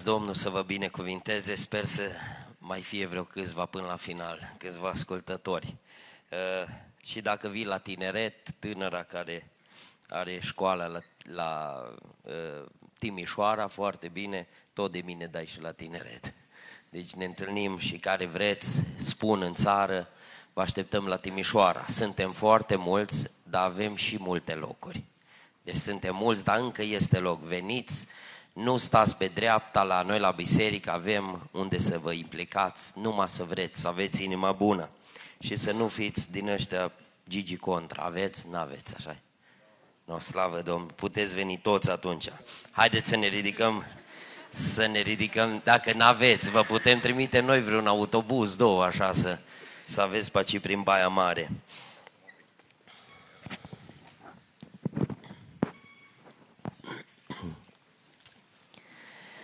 Mulțumesc Domnul să vă binecuvinteze, sper să mai fie vreo câțiva până la final, câțiva ascultători. Uh, și dacă vii la tineret, tânăra care are școala la, la uh, Timișoara, foarte bine, tot de mine dai și la tineret. Deci ne întâlnim și care vreți, spun în țară, vă așteptăm la Timișoara. Suntem foarte mulți, dar avem și multe locuri. Deci suntem mulți, dar încă este loc. Veniți, nu stați pe dreapta, la noi la biserică avem unde să vă implicați, numai să vreți, să aveți inima bună și să nu fiți din ăștia Gigi contra. Aveți? N-aveți, așa No, slavă Domnului, puteți veni toți atunci. Haideți să ne ridicăm, să ne ridicăm, dacă n-aveți, vă putem trimite noi vreun autobuz, două, așa, să, să aveți pe prin Baia Mare.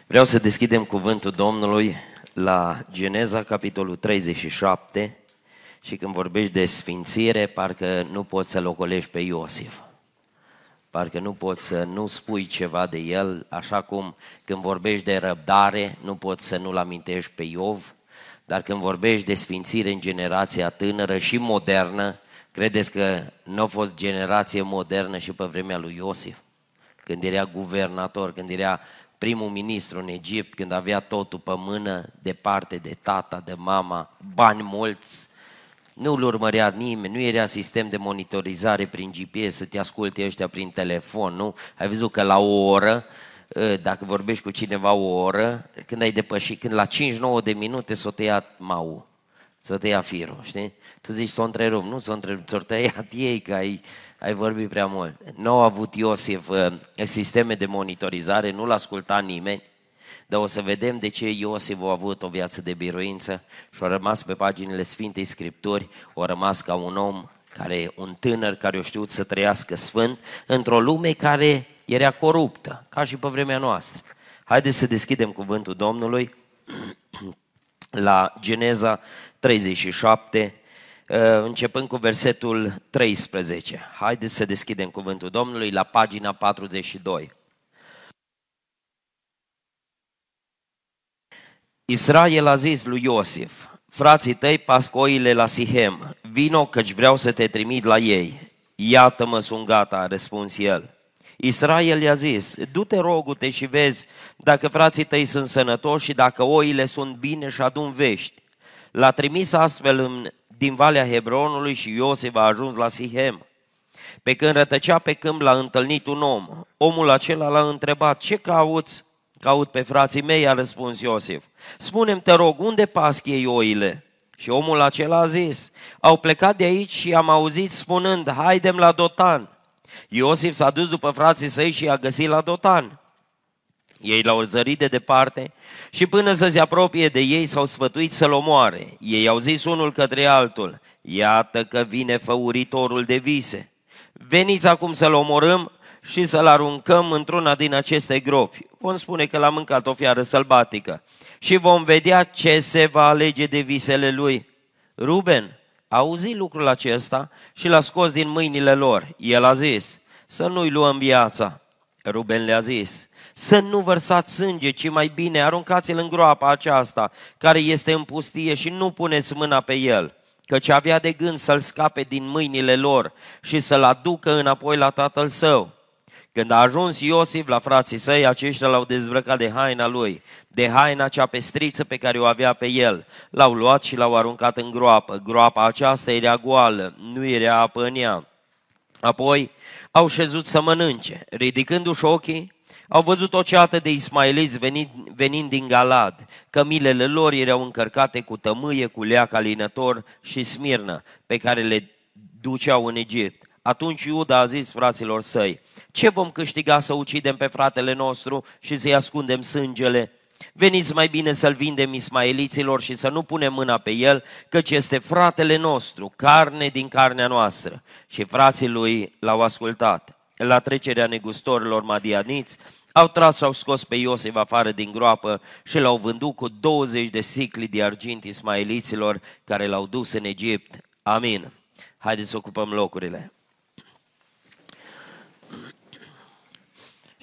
Vreau să deschidem cuvântul Domnului la Geneza, capitolul 37, și când vorbești de sfințire, parcă nu poți să-l ocolești pe Iosif. Parcă nu poți să nu spui ceva de el, așa cum când vorbești de răbdare, nu poți să nu-l amintești pe Iov, dar când vorbești de sfințire în generația tânără și modernă, credeți că nu a fost generație modernă și pe vremea lui Iosif? Când era guvernator, când era primul ministru în Egipt, când avea totul pe mână, departe de tata, de mama, bani mulți, nu-l urmărea nimeni, nu era sistem de monitorizare prin GPS să te asculte ăștia prin telefon, nu? Ai văzut că la o oră, ă, dacă vorbești cu cineva o oră, când ai depășit, când la 5-9 de minute s-o tăia mau, s-o tăia firul, știi? Tu zici să o întrerup, nu s-o întrerup, ți-o tăiat ei că ai, ai vorbit prea mult. Nu au avut Iosif uh, sisteme de monitorizare, nu l-a ascultat nimeni, dar o să vedem de ce Iosif a avut o viață de biruință și a rămas pe paginile Sfintei Scripturi, a rămas ca un om care, un tânăr care a știut să trăiască sfânt într-o lume care era coruptă, ca și pe vremea noastră. Haideți să deschidem cuvântul Domnului la Geneza 37, uh, începând cu versetul 13. Haideți să deschidem cuvântul Domnului la pagina 42. Israel a zis lui Iosif, frații tăi pasc oile la Sihem, vino căci vreau să te trimit la ei. Iată-mă, sunt gata, a răspuns el. Israel i-a zis, du-te rogute și vezi dacă frații tăi sunt sănătoși și dacă oile sunt bine și adun vești. L-a trimis astfel în, din Valea Hebronului și Iosif a ajuns la Sihem. Pe când rătăcea pe câmp l-a întâlnit un om. Omul acela l-a întrebat, ce cauți? Caut pe frații mei, a răspuns Iosif. Spune-mi, te rog, unde pasc ei oile? Și omul acela a zis, au plecat de aici și am auzit spunând, haidem la Dotan. Iosif s-a dus după frații săi și i-a găsit la Dotan. Ei l-au zărit de departe și până să se apropie de ei s-au sfătuit să-l omoare. Ei au zis unul către altul, iată că vine făuritorul de vise. Veniți acum să-l omorâm și să-l aruncăm într-una din aceste gropi. Vom spune că l-a mâncat o fiară sălbatică și vom vedea ce se va alege de visele lui. Ruben a auzit lucrul acesta și l-a scos din mâinile lor. El a zis, să nu-i luăm viața. Ruben le-a zis, să nu vărsați sânge, ci mai bine aruncați-l în groapa aceasta, care este în pustie și nu puneți mâna pe el, căci avea de gând să-l scape din mâinile lor și să-l aducă înapoi la tatăl său. Când a ajuns Iosif la frații săi, aceștia l-au dezbrăcat de haina lui, de haina cea pestriță pe care o avea pe el. L-au luat și l-au aruncat în groapă. Groapa aceasta era goală, nu era apă în ea. Apoi au șezut să mănânce. Ridicându-și ochii, au văzut o ceată de ismaeliți venind, venind din Galad. Cămilele lor erau încărcate cu tămâie, cu leac alinător și smirnă, pe care le duceau în Egipt. Atunci Iuda a zis fraților săi, ce vom câștiga să ucidem pe fratele nostru și să-i ascundem sângele? Veniți mai bine să-l vindem ismaeliților și să nu punem mâna pe el, căci este fratele nostru, carne din carnea noastră. Și frații lui l-au ascultat. La trecerea negustorilor madianiți, au tras și au scos pe Iosef afară din groapă și l-au vândut cu 20 de sicli de argint ismaeliților care l-au dus în Egipt. Amin. Haideți să ocupăm locurile.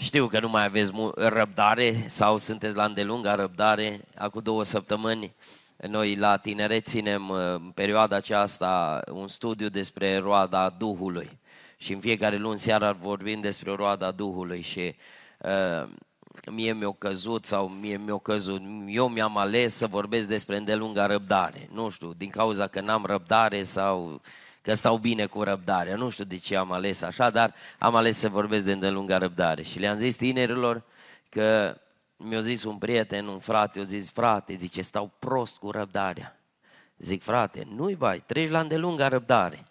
Știu că nu mai aveți răbdare sau sunteți la îndelunga răbdare. Acum două săptămâni noi la tineret ținem uh, în perioada aceasta un studiu despre roada Duhului. Și în fiecare luni seara vorbim despre roada Duhului și uh, mie mi-a căzut sau mie mi-a căzut, eu mi-am ales să vorbesc despre îndelunga răbdare. Nu știu, din cauza că n-am răbdare sau că stau bine cu răbdarea. Nu știu de ce am ales așa, dar am ales să vorbesc de îndelunga răbdare. Și le-am zis tinerilor că mi-a zis un prieten, un frate, a zis, frate, zice, stau prost cu răbdarea. Zic, frate, nu-i bai, treci la îndelunga răbdare.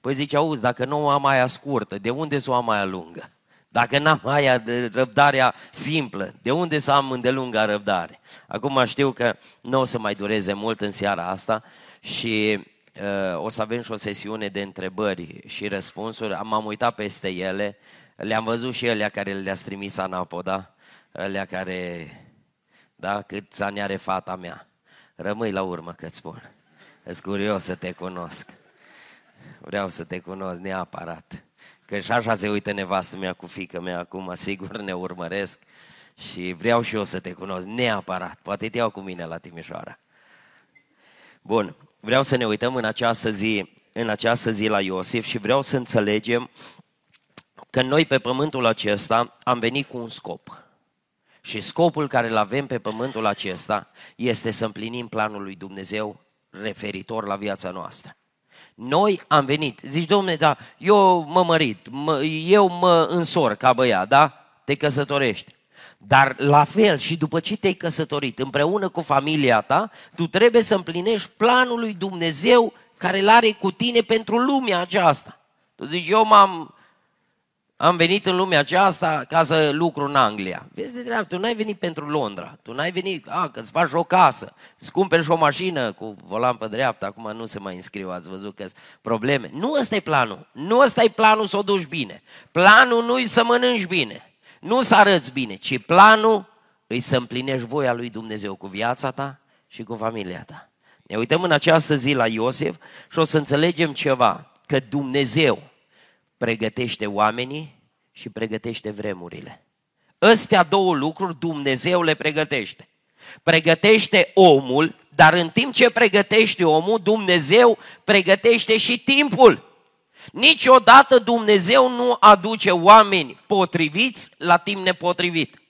Păi zice, auzi, dacă nu am aia scurtă, de unde să o am aia lungă? Dacă n-am aia de răbdarea simplă, de unde să am îndelunga răbdare? Acum știu că nu o să mai dureze mult în seara asta și uh, o să avem și o sesiune de întrebări și răspunsuri. M-am uitat peste ele, le-am văzut și ele care le-a trimis Anapoda, alea care, da, cât ani are fata mea. Rămâi la urmă că-ți spun. Ești curios să te cunosc. Vreau să te cunosc neapărat. Că și așa se uită nevastă mea cu fică mea acum, sigur ne urmăresc. Și vreau și eu să te cunosc neapărat. Poate te iau cu mine la Timișoara. Bun, vreau să ne uităm în această zi, în această zi la Iosif și vreau să înțelegem că noi pe pământul acesta am venit cu un scop. Și scopul care îl avem pe pământul acesta este să împlinim planul lui Dumnezeu referitor la viața noastră. Noi am venit, zici, domne, da, eu mă mărit, mă, eu mă însor ca băiat, da? Te căsătorești. Dar la fel și după ce te-ai căsătorit împreună cu familia ta, tu trebuie să împlinești planul lui Dumnezeu care îl are cu tine pentru lumea aceasta. Tu zici, eu m-am am venit în lumea aceasta ca să lucru în Anglia. Vezi de dreapta, tu n-ai venit pentru Londra, tu n-ai venit, a, că îți faci o casă, îți cumperi și o mașină cu volan pe dreapta, acum nu se mai înscriu, ați văzut că sunt probleme. Nu ăsta e planul, nu ăsta e planul să o duci bine. Planul nu e să mănânci bine, nu să arăți bine, ci planul e să împlinești voia lui Dumnezeu cu viața ta și cu familia ta. Ne uităm în această zi la Iosef și o să înțelegem ceva, că Dumnezeu, pregătește oamenii și pregătește vremurile. Ăstea două lucruri Dumnezeu le pregătește. Pregătește omul, dar în timp ce pregătește omul, Dumnezeu pregătește și timpul. Niciodată Dumnezeu nu aduce oameni potriviți la timp nepotrivit.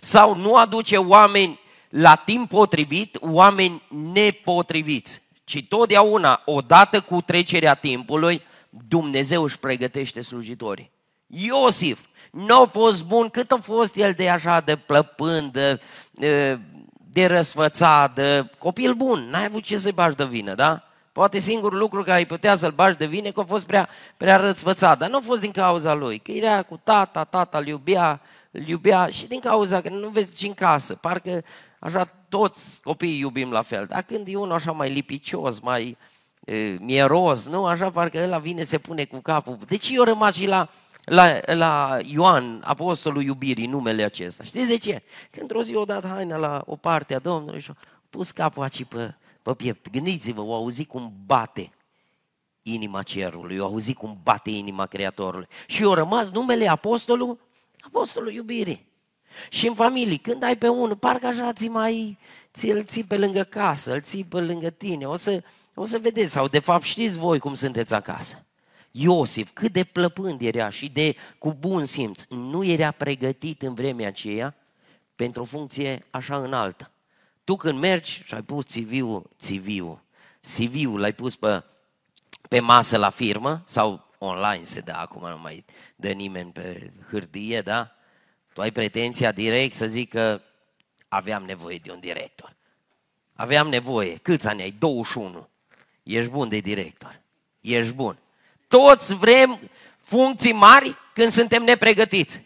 Sau nu aduce oameni la timp potrivit, oameni nepotriviți. Ci totdeauna, odată cu trecerea timpului, Dumnezeu își pregătește slujitorii. Iosif nu a fost bun cât a fost el de așa de plăpând, de, de răsfățat, de copil bun. N-ai avut ce să-i bagi de vină, da? Poate singurul lucru care îi putea să-l bagi de vină că a fost prea, prea răsfățat, dar nu a fost din cauza lui, că era cu tata, tata îl iubea, îl iubea și din cauza că nu vezi ce în casă, parcă așa toți copiii iubim la fel, dar când e unul așa mai lipicios, mai, mieros, nu? Așa parcă ăla vine, se pune cu capul. De ce eu rămas și la, la, la Ioan, apostolul iubirii, numele acesta? Știți de ce? Că într-o zi o dat haina la o parte a Domnului și a pus capul aici pe, pe piept. Gândiți-vă, o auzit cum bate inima cerului, o auzit cum bate inima Creatorului. Și eu rămas numele apostolul, apostolul iubirii. Și în familie, când ai pe unul, parcă așa ți mai, ți îl ții pe lângă casă, îl ții pe lângă tine, o să, o să vedeți, sau de fapt știți voi cum sunteți acasă. Iosif, cât de plăpând era și de cu bun simț, nu era pregătit în vremea aceea pentru o funcție așa înaltă. Tu când mergi și ai pus CV-ul, CV-ul, CV-ul l-ai pus pe, pe masă la firmă sau online se dă acum, nu mai dă nimeni pe hârtie, da? Tu ai pretenția direct să zic că aveam nevoie de un director. Aveam nevoie. Câți ani ai? 21. Ești bun de director. Ești bun. Toți vrem funcții mari când suntem nepregătiți.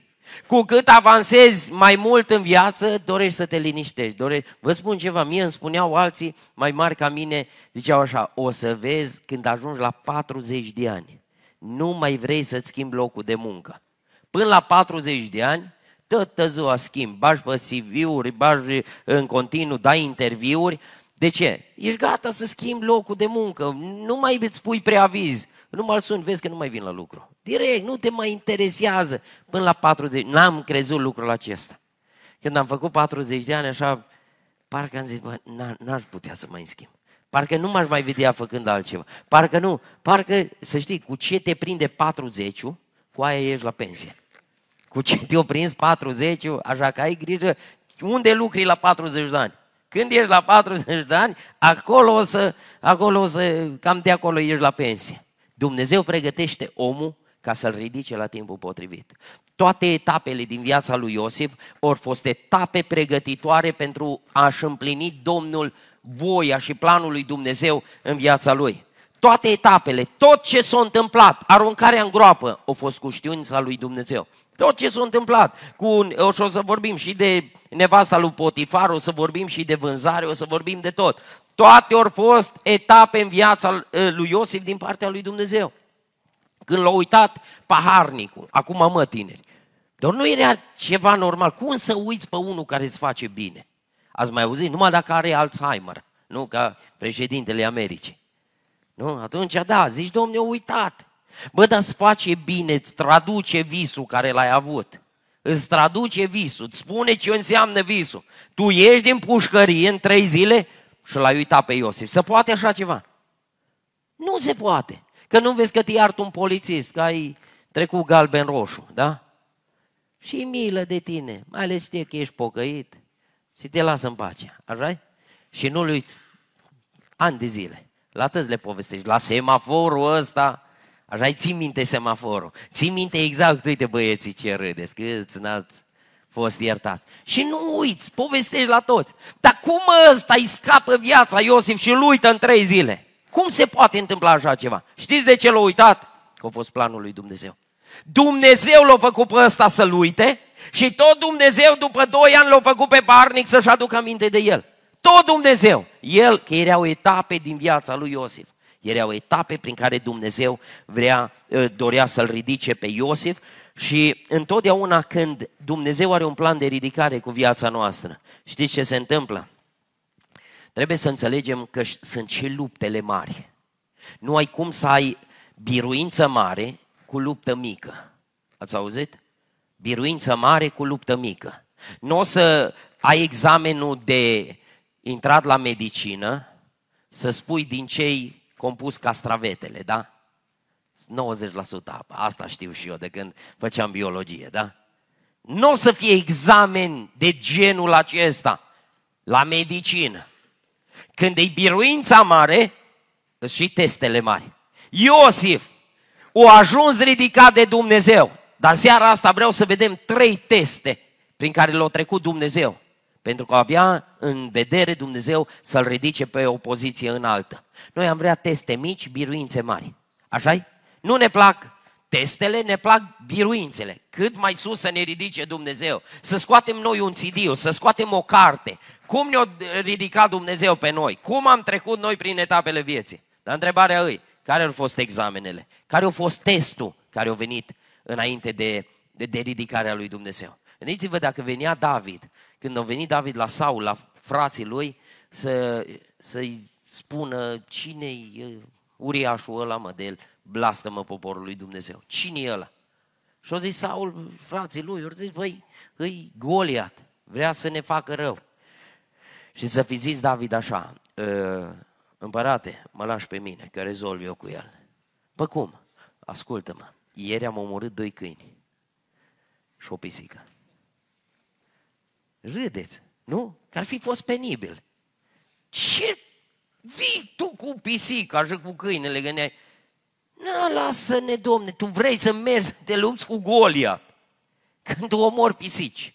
Cu cât avansezi mai mult în viață, dorești să te liniștești. Dorești... Vă spun ceva, mie îmi spuneau alții mai mari ca mine, ziceau așa, o să vezi când ajungi la 40 de ani, nu mai vrei să-ți schimbi locul de muncă. Până la 40 de ani, toată ziua schimbi, bași pe CV-uri, bași în continuu, dai interviuri. De ce? Ești gata să schimbi locul de muncă, nu mai îți pui preaviz nu mă sun, vezi că nu mai vin la lucru. Direct, nu te mai interesează. Până la 40, n-am crezut lucrul acesta. Când am făcut 40 de ani, așa, parcă am zis, bă, n-aș putea să mai schimb. Parcă nu m-aș mai vedea făcând altceva. Parcă nu. Parcă, să știi, cu ce te prinde 40 cu aia ești la pensie. Cu ce te-o prins 40 așa că ai grijă unde lucri la 40 de ani. Când ești la 40 de ani, acolo o să, acolo o să, cam de acolo ești la pensie. Dumnezeu pregătește omul ca să-l ridice la timpul potrivit. Toate etapele din viața lui Iosif au fost etape pregătitoare pentru a-și împlini Domnul voia și planul lui Dumnezeu în viața lui. Toate etapele, tot ce s-a întâmplat, aruncarea în groapă, a fost cu știința lui Dumnezeu. Tot ce s-a întâmplat, cu, o să vorbim și de nevasta lui Potifar, o să vorbim și de vânzare, o să vorbim de tot. Toate au fost etape în viața eh, lui Iosif din partea lui Dumnezeu. Când l-a uitat paharnicul, acum mă tineri, dar nu era ceva normal. Cum să uiți pe unul care îți face bine? Ați mai auzit? Numai dacă are Alzheimer, nu ca președintele Americii. Nu? Atunci, da, zici, domne, uitat. Bă, dar îți face bine, îți traduce visul care l-ai avut. Îți traduce visul, îți spune ce înseamnă visul. Tu ieși din pușcărie în trei zile și l-ai uitat pe Iosif. Se poate așa ceva? Nu se poate. Că nu vezi că te iartă un polițist, că ai trecut galben-roșu, da? Și milă de tine, mai ales știe că ești pocăit și te lasă în pace, așa Și nu lui ani de zile. La tăți le povestești. La semaforul ăsta, așa ții minte semaforul. Ții minte exact, uite băieții ce râdeți, că n-ați fost iertați. Și nu uiți, povestești la toți. Dar cum ăsta îi scapă viața Iosif și îl uită în trei zile? Cum se poate întâmpla așa ceva? Știți de ce l-a uitat? Că a fost planul lui Dumnezeu. Dumnezeu l-a făcut pe ăsta să-l uite și tot Dumnezeu după doi ani l-a făcut pe barnic să-și aducă aminte de el. Tot Dumnezeu. El, că erau etape din viața lui Iosif. Erau etape prin care Dumnezeu vrea, ă, dorea să-l ridice pe Iosif și întotdeauna când Dumnezeu are un plan de ridicare cu viața noastră, știți ce se întâmplă? Trebuie să înțelegem că sunt și luptele mari. Nu ai cum să ai biruință mare cu luptă mică. Ați auzit? Biruință mare cu luptă mică. Nu o să ai examenul de intrat la medicină, să spui din cei compus castravetele, da? 90% apă. Asta știu și eu de când făceam biologie, da? Nu o să fie examen de genul acesta la medicină. Când e biruința mare, și testele mari. Iosif o ajuns ridicat de Dumnezeu. Dar seara asta vreau să vedem trei teste prin care l-a trecut Dumnezeu. Pentru că avea în vedere Dumnezeu să-l ridice pe o poziție înaltă. Noi am vrea teste mici, biruințe mari. așa Nu ne plac testele, ne plac biruințele. Cât mai sus să ne ridice Dumnezeu. Să scoatem noi un cd să scoatem o carte. Cum ne-a ridicat Dumnezeu pe noi? Cum am trecut noi prin etapele vieții? Dar întrebarea îi, care au fost examenele? Care a fost testul care a venit înainte de, de, de ridicarea lui Dumnezeu? Gândiți-vă dacă venea David, când a venit David la Saul, la frații lui, să, să-i spună cine-i uriașul ăla, mă, de el, blastă-mă poporul lui Dumnezeu. Cine e ăla? Și-a zis Saul, frații lui, au zis, băi, îi Goliat, vrea să ne facă rău. Și să fi zis David așa, ă, împărate, mă lași pe mine, că rezolv eu cu el. Pă cum? Ascultă-mă, ieri am omorât doi câini și o pisică. Râdeți, nu? Că ar fi fost penibil. Ce vii tu cu pisica și cu câinele, gândeai? Nu, lasă-ne, domne, tu vrei să mergi să te lupți cu Golia. Când tu omori pisici.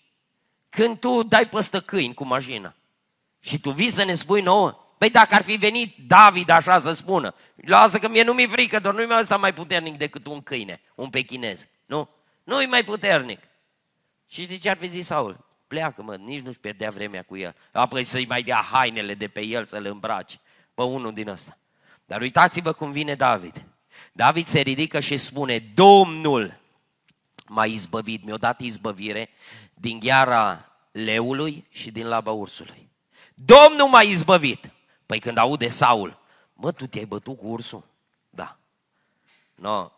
Când tu dai păstă câini cu mașina. Și tu vii să ne spui nouă, Păi dacă ar fi venit David așa să spună, lasă că mie nu mi-e frică, doar nu-i mai ăsta mai puternic decât un câine, un pechinez. Nu? Nu-i mai puternic. Și de ce ar fi zis Saul? Pleacă, mă, nici nu-și pierdea vremea cu el. Apoi să-i mai dea hainele de pe el să-l îmbrace pe unul din ăsta. Dar uitați-vă cum vine David. David se ridică și spune, Domnul m-a izbăvit, mi-a dat izbăvire din gheara leului și din laba ursului. Domnul m-a izbăvit. Păi când aude Saul, mă, tu te-ai bătut cu ursul? Da. No,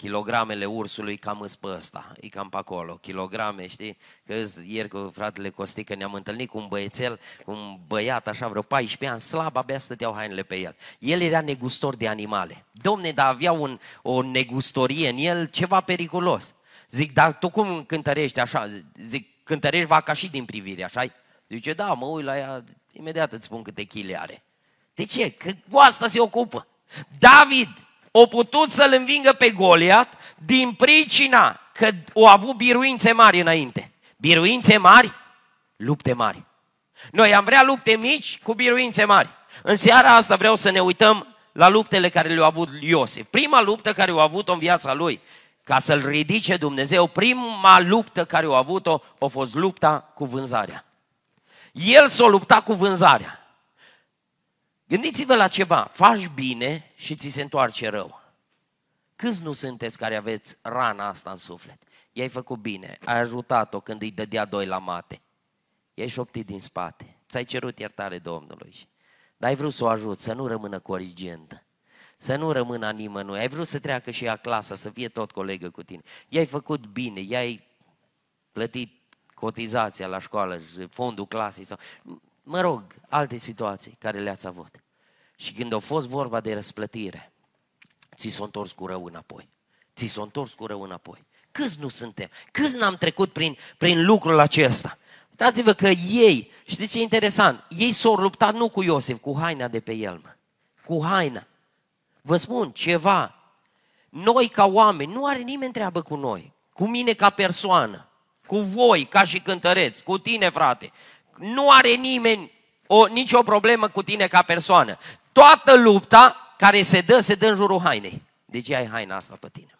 kilogramele ursului cam îs pe ăsta, e cam pe acolo, kilograme, știi? Că ieri cu fratele Costică ne-am întâlnit cu un băiețel, un băiat așa vreo 14 ani, slab, abia stăteau hainele pe el. El era negustor de animale. Domne, dar avea un, o negustorie în el, ceva periculos. Zic, dar tu cum cântărești așa? Zic, cântărești vaca și din privire, așa Zice, da, mă uit la ea, imediat îți spun câte chile are. De ce? Că cu asta se ocupă. David o putut să-l învingă pe Goliat din pricina că o avut biruințe mari înainte. Biruințe mari, lupte mari. Noi am vrea lupte mici cu biruințe mari. În seara asta vreau să ne uităm la luptele care le-a avut Iosif. Prima luptă care o a avut-o în viața lui, ca să-l ridice Dumnezeu, prima luptă care o a avut-o a fost lupta cu vânzarea. El s-a luptat cu vânzarea. Gândiți-vă la ceva, faci bine și ți se întoarce rău. Câți nu sunteți care aveți rana asta în suflet? I-ai făcut bine, ai ajutat-o când îi dădea doi la mate. I-ai șoptit din spate, ți-ai cerut iertare Domnului. Dar ai vrut să o ajut, să nu rămână corigentă, să nu rămână a nimănui. Ai vrut să treacă și ea clasa, să fie tot colegă cu tine. I-ai făcut bine, i-ai plătit cotizația la școală, fondul clasei sau, mă rog, alte situații care le-ați avut. Și când a fost vorba de răsplătire, ți s-a întors cu rău înapoi. Ți s-a întors cu rău înapoi. Câți nu suntem? Câți n-am trecut prin, prin lucrul acesta? Uitați-vă că ei, știți ce e interesant? Ei s-au luptat nu cu Iosif, cu haina de pe el, mă. Cu haina. Vă spun ceva. Noi ca oameni, nu are nimeni treabă cu noi. Cu mine ca persoană cu voi ca și cântăreți, cu tine frate. Nu are nimeni o, nicio problemă cu tine ca persoană. Toată lupta care se dă, se dă în jurul hainei. De ce ai haina asta pe tine?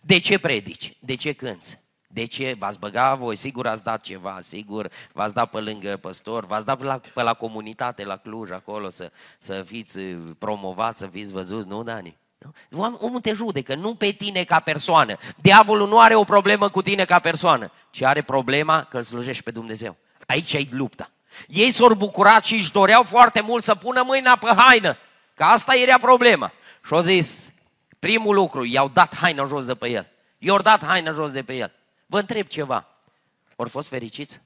De ce predici? De ce cânți? De ce? V-ați băgat voi? Sigur ați dat ceva, sigur v-ați dat pe lângă păstor, v-ați dat pe la, pe la comunitate, la Cluj, acolo, să, să fiți promovați, să fiți văzuți, nu, Dani? Omul te judecă, nu pe tine ca persoană. Diavolul nu are o problemă cu tine ca persoană, ci are problema că îl slujești pe Dumnezeu. Aici e lupta. Ei s-au bucurat și își doreau foarte mult să pună mâina pe haină, că asta era problema. Și au zis, primul lucru, i-au dat haina jos de pe el. I-au dat haina jos de pe el. Vă întreb ceva, ori fost fericiți?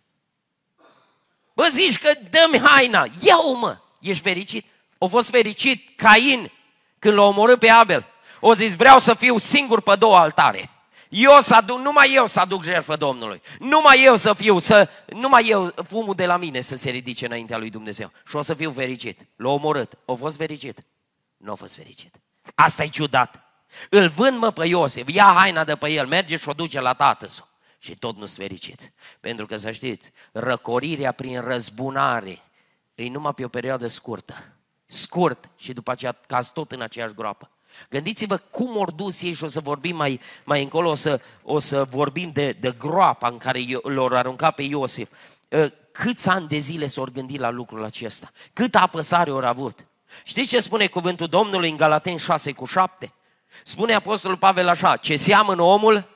Bă, zici că dă-mi haina, ia-o mă, ești fericit? O fost fericit Cain când l-a omorât pe Abel, o zis, vreau să fiu singur pe două altare. Eu să aduc, numai eu să aduc jertfă Domnului. Numai eu să fiu, să, numai eu, fumul de la mine să se ridice înaintea lui Dumnezeu. Și o să fiu fericit. L-a omorât. O fost fericit? Nu a fost fericit. Asta e ciudat. Îl vând mă pe Iosif, ia haina de pe el, merge și o duce la tatăl Și tot nu-s fericit. Pentru că să știți, răcorirea prin răzbunare e numai pe o perioadă scurtă scurt și după aceea caz tot în aceeași groapă. Gândiți-vă cum ori dus ei și o să vorbim mai, mai încolo, o să, o să vorbim de, de groapa în care l-au aruncat pe Iosif. Ă, câți ani de zile s-au gândit la lucrul acesta? Câtă apăsare au avut? Știți ce spune cuvântul Domnului în Galaten 6 cu 7? Spune Apostolul Pavel așa, ce seamănă omul,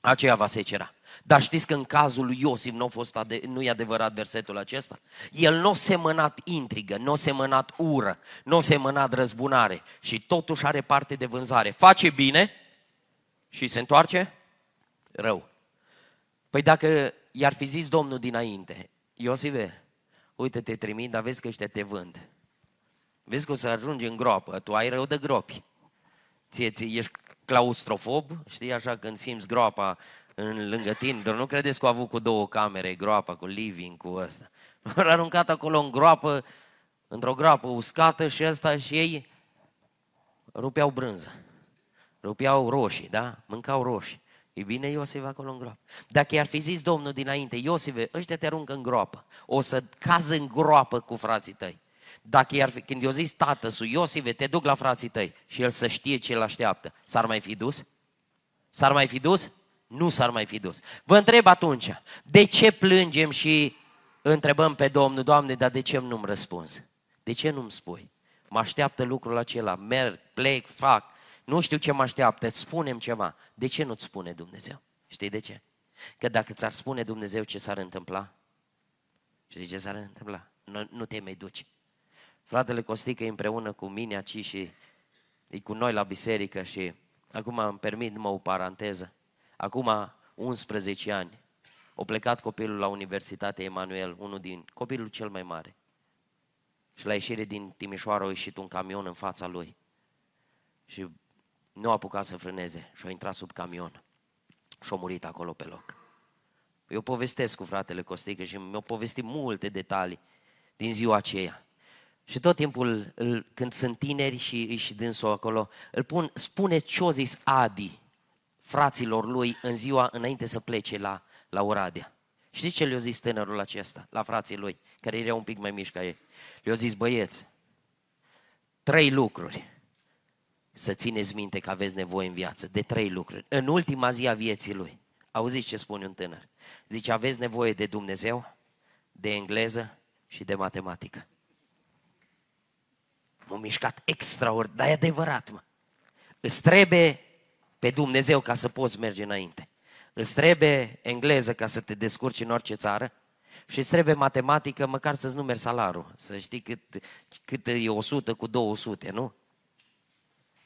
aceea va secera. Dar știți că în cazul lui Iosif nu, a fost ade- nu e adevărat versetul acesta? El nu a semănat intrigă, nu a semănat ură, nu a semănat răzbunare și totuși are parte de vânzare. Face bine și se întoarce rău. Păi dacă i-ar fi zis Domnul dinainte, Iosife, uite te trimit, dar vezi că ăștia te vând. Vezi că o să ajungi în groapă, tu ai rău de gropi. Ție, ție ești claustrofob, știi, așa când simți groapa în lângă tine, dar nu credeți că au avut cu două camere, groapa, cu living, cu ăsta. Au aruncat acolo în groapă, într-o groapă uscată și ăsta și ei rupeau brânză. Rupeau roșii, da? Mâncau roșii. E bine Iosif acolo în groapă. Dacă i-ar fi zis Domnul dinainte, Iosife, ăștia te aruncă în groapă. O să cazi în groapă cu frații tăi. Dacă i-ar fi, când i-a zis tată su Iosife, te duc la frații tăi și el să știe ce îl așteaptă, s-ar mai fi dus? S-ar mai fi dus? Nu s-ar mai fi dus. Vă întreb atunci, de ce plângem și întrebăm pe Domnul, Doamne, dar de ce nu-mi răspunzi? De ce nu-mi spui? Mă așteaptă lucrul acela, merg, plec, fac, nu știu ce mă așteaptă, îți spunem ceva. De ce nu-ți spune Dumnezeu? Știi de ce? Că dacă ți-ar spune Dumnezeu ce s-ar întâmpla, știi ce s-ar întâmpla? Nu, nu te mai duci. Fratele Costică împreună cu mine aici și e cu noi la biserică și acum îmi permit numai o paranteză. Acum 11 ani, a plecat copilul la Universitate Emanuel, unul din copilul cel mai mare. Și la ieșire din Timișoara a ieșit un camion în fața lui. Și nu a apucat să frâneze și a intrat sub camion. Și a murit acolo pe loc. Eu povestesc cu fratele Costică și mi-au povestit multe detalii din ziua aceea. Și tot timpul, când sunt tineri și, și dânsul acolo, îl pun, spune ce-o zis Adi, fraților lui, în ziua înainte să plece la, la Oradea. Știți ce le-a zis tânărul acesta, la frații lui, care era un pic mai mici ca ei? Le-a zis, băieți, trei lucruri să țineți minte că aveți nevoie în viață, de trei lucruri. În ultima zi a vieții lui, auziți ce spune un tânăr? Zice, aveți nevoie de Dumnezeu, de engleză și de matematică. M-a mișcat extraordinar, dar e adevărat, mă. Îți trebuie pe Dumnezeu ca să poți merge înainte. Îți trebuie engleză ca să te descurci în orice țară și îți trebuie matematică măcar să-ți numeri salarul, să știi cât, cât e 100 cu 200, nu?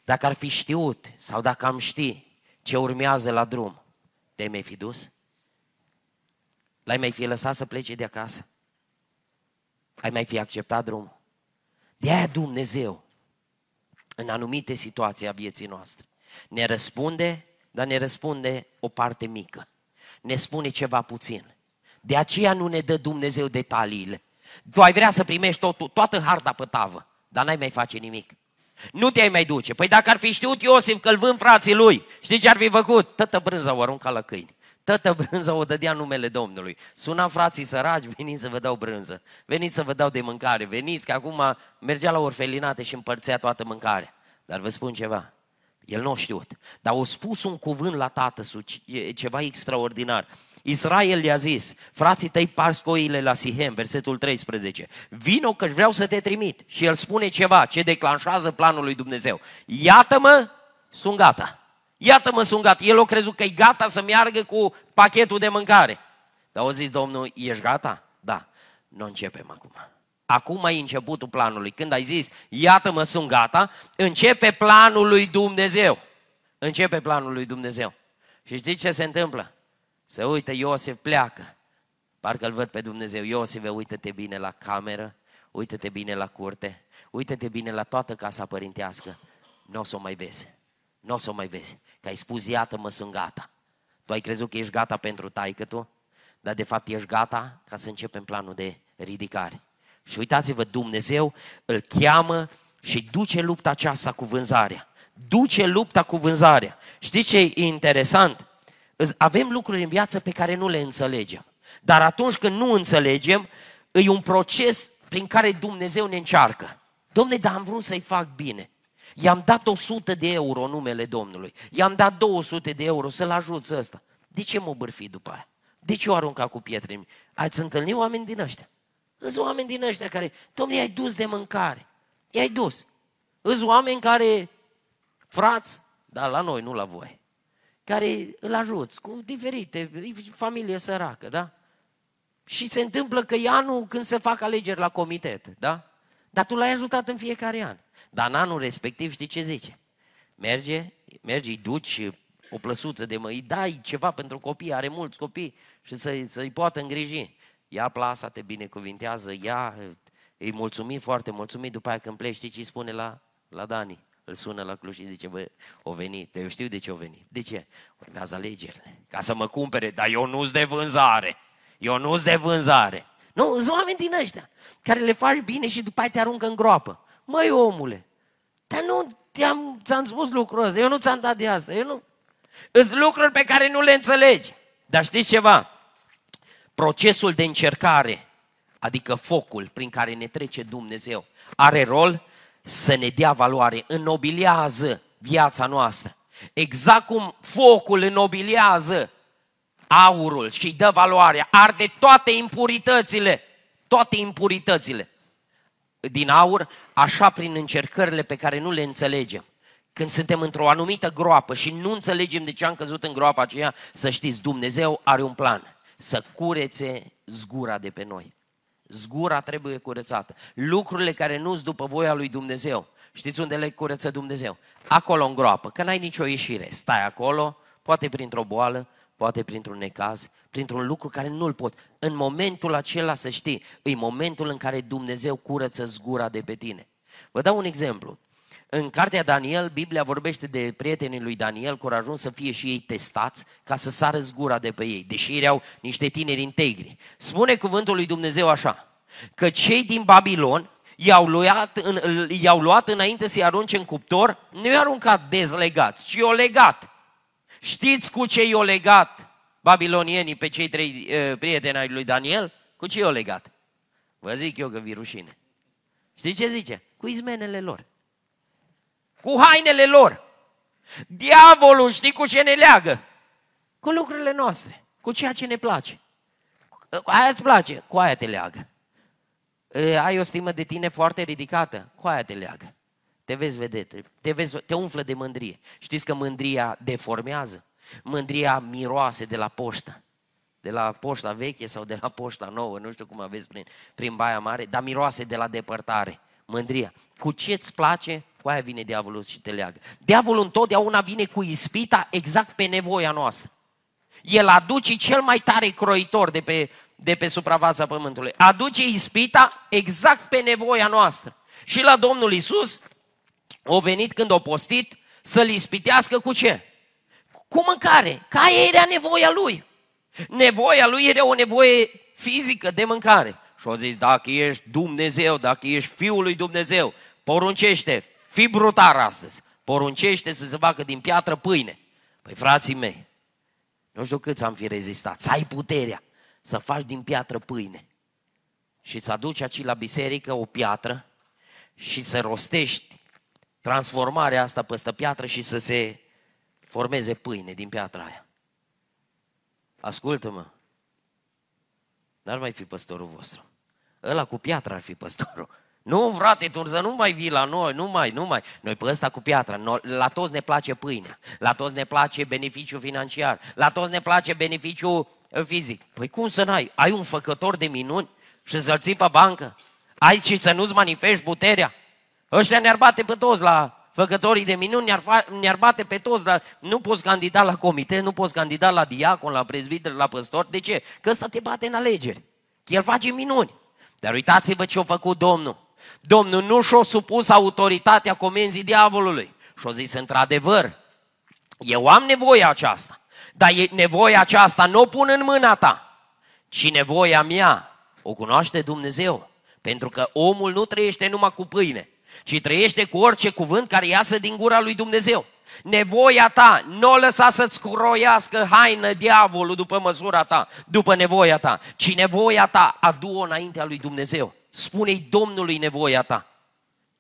Dacă ar fi știut sau dacă am ști ce urmează la drum, te-ai mai fi dus? L-ai mai fi lăsat să plece de acasă? Ai mai fi acceptat drumul? De aia Dumnezeu, în anumite situații a vieții noastre, ne răspunde, dar ne răspunde o parte mică. Ne spune ceva puțin. De aceea nu ne dă Dumnezeu detaliile. Tu ai vrea să primești totul, toată harta pe tavă, dar n-ai mai face nimic. Nu te-ai mai duce. Păi dacă ar fi știut Iosif că îl vând frații lui, știi ce ar fi făcut? Tătă brânza o arunca la câini. Tătă brânza o dădea numele Domnului. Suna frații săraci, veniți să vă dau brânză. Veniți să vă dau de mâncare. Veniți că acum mergea la orfelinate și împărțea toată mâncarea. Dar vă spun ceva. El nu a știut. Dar au spus un cuvânt la tată, ceva extraordinar. Israel i-a zis, frații tăi par coile la Sihem, versetul 13, vino că vreau să te trimit. Și el spune ceva, ce declanșează planul lui Dumnezeu. Iată-mă, sunt gata. Iată-mă, sunt gata. El a crezut că e gata să meargă cu pachetul de mâncare. Dar au zis, Domnul, ești gata? Da. Nu începem acum. Acum ai începutul planului. Când ai zis, iată-mă, sunt gata, începe planul lui Dumnezeu. Începe planul lui Dumnezeu. Și știți ce se întâmplă? Se uită, Iosif pleacă. Parcă îl văd pe Dumnezeu. Iosif, uită-te bine la cameră, uită-te bine la curte, uită-te bine la toată casa părintească. Nu o să o mai vezi. Nu o să o mai vezi. Că ai spus, iată-mă, sunt gata. Tu ai crezut că ești gata pentru taică tu, dar de fapt ești gata ca să începem planul de ridicare. Și uitați-vă, Dumnezeu îl cheamă și duce lupta aceasta cu vânzarea. Duce lupta cu vânzarea. Știți ce e interesant? Avem lucruri în viață pe care nu le înțelegem. Dar atunci când nu înțelegem, e un proces prin care Dumnezeu ne încearcă. Domne, dar am vrut să-i fac bine. I-am dat 100 de euro numele Domnului. I-am dat 200 de euro să-l ajut ăsta. De ce mă bârfi după aia? De ce o arunca cu pietre? Ați întâlnit oameni din ăștia? Sunt oameni din ăștia care, domne, i-ai dus de mâncare. I-ai dus. Sunt oameni care, frați, dar la noi, nu la voi, care îl ajuți cu diferite, familie săracă, da? Și se întâmplă că e anul când se fac alegeri la comitet, da? Dar tu l-ai ajutat în fiecare an. Dar în anul respectiv știi ce zice? Merge, mergi, îi duci o plăsuță de mă, îi dai ceva pentru copii, are mulți copii și să-i, să-i poată îngriji. Ia plasa, te binecuvintează, ia, îi mulțumim foarte, mulțumim, după aia când pleci, știi ce îi spune la, la Dani? Îl sună la Cluj și zice, bă, o venit, eu știu de ce o venit. De ce? Urmează alegerile. Ca să mă cumpere, dar eu nu-s de vânzare. Eu nu-s de vânzare. Nu, sunt oameni din ăștia care le faci bine și după aia te aruncă în groapă. Măi, omule, dar nu te-am, ți-am spus lucrul ăsta, eu nu ți-am dat de asta, eu nu... Îs lucruri pe care nu le înțelegi. Dar știți ceva? Procesul de încercare, adică focul prin care ne trece Dumnezeu, are rol să ne dea valoare, înnobilează viața noastră. Exact cum focul înnobilează aurul și îi dă valoare, arde toate impuritățile, toate impuritățile din aur, așa prin încercările pe care nu le înțelegem. Când suntem într-o anumită groapă și nu înțelegem de ce am căzut în groapa aceea, să știți, Dumnezeu are un plan, să curețe zgura de pe noi. Zgura trebuie curățată. Lucrurile care nu sunt după voia lui Dumnezeu Știți unde le curăță Dumnezeu? Acolo în groapă, că n-ai nicio ieșire. Stai acolo, poate printr-o boală, poate printr-un necaz, printr-un lucru care nu-l pot. În momentul acela să știi, e momentul în care Dumnezeu curăță zgura de pe tine. Vă dau un exemplu. În cartea Daniel, Biblia vorbește de prietenii lui Daniel care au ajuns să fie și ei testați ca să sară zgura de pe ei, deși erau niște tineri integri. Spune cuvântul lui Dumnezeu așa, că cei din Babilon i-au luat, în, i-au luat înainte să-i arunce în cuptor, nu i-au aruncat dezlegat, ci i-au legat. Știți cu ce i-au legat babilonienii pe cei trei uh, prieteni ai lui Daniel? Cu ce i-au legat? Vă zic eu că vi rușine. Știți ce zice? Cu izmenele lor. Cu hainele lor. Diavolul știi cu ce ne leagă? Cu lucrurile noastre. Cu ceea ce ne place. Aia îți place, cu aia te leagă. Ai o stimă de tine foarte ridicată, cu aia te leagă. Te vezi vedete, te, vezi, te umflă de mândrie. Știți că mândria deformează? Mândria miroase de la poștă. De la poșta veche sau de la poșta nouă, nu știu cum aveți prin, prin Baia Mare, dar miroase de la depărtare. Mândria. Cu ce îți place, cu aia vine diavolul și te leagă. Diavolul întotdeauna vine cu ispita exact pe nevoia noastră. El aduce cel mai tare croitor de pe, de pe suprafața pământului. Aduce ispita exact pe nevoia noastră. Și la Domnul Isus o venit când o postit să-l ispitească cu ce? Cu mâncare. Ca era nevoia lui. Nevoia lui era o nevoie fizică de mâncare. Și au zis, dacă ești Dumnezeu, dacă ești Fiul lui Dumnezeu, poruncește, fi brutar astăzi, poruncește să se facă din piatră pâine. Păi frații mei, nu știu câți am fi rezistat, să ai puterea să faci din piatră pâine și să aduci aici la biserică o piatră și să rostești transformarea asta peste piatră și să se formeze pâine din piatra aia. Ascultă-mă, n-ar mai fi păstorul vostru. Ăla cu piatra ar fi păstorul. Nu, frate, tu să nu mai vii la noi, nu mai, nu mai. Noi pe ăsta cu piatra, la toți ne place pâinea, la toți ne place beneficiu financiar, la toți ne place beneficiu uh, fizic. Păi cum să n-ai? Ai un făcător de minuni și să-l ții pe bancă? Ai și să nu-ți manifesti puterea? Ăștia ne-ar bate pe toți la făcătorii de minuni, ne-ar, fa- ne-ar bate pe toți, dar nu poți candida la comite, nu poți candida la diacon, la prezbiter, la păstor. De ce? Că ăsta te bate în alegeri. El face minuni. Dar uitați-vă ce a făcut Domnul. Domnul nu și-a supus autoritatea comenzii diavolului. Și-a zis, într-adevăr, eu am nevoia aceasta, dar nevoia aceasta nu o pun în mâna ta, ci nevoia mea o cunoaște Dumnezeu. Pentru că omul nu trăiește numai cu pâine, ci trăiește cu orice cuvânt care iasă din gura lui Dumnezeu. Nevoia ta, nu o lăsa să-ți croiască haină diavolul după măsura ta, după nevoia ta, ci nevoia ta adu-o înaintea lui Dumnezeu. Spune-i Domnului nevoia ta.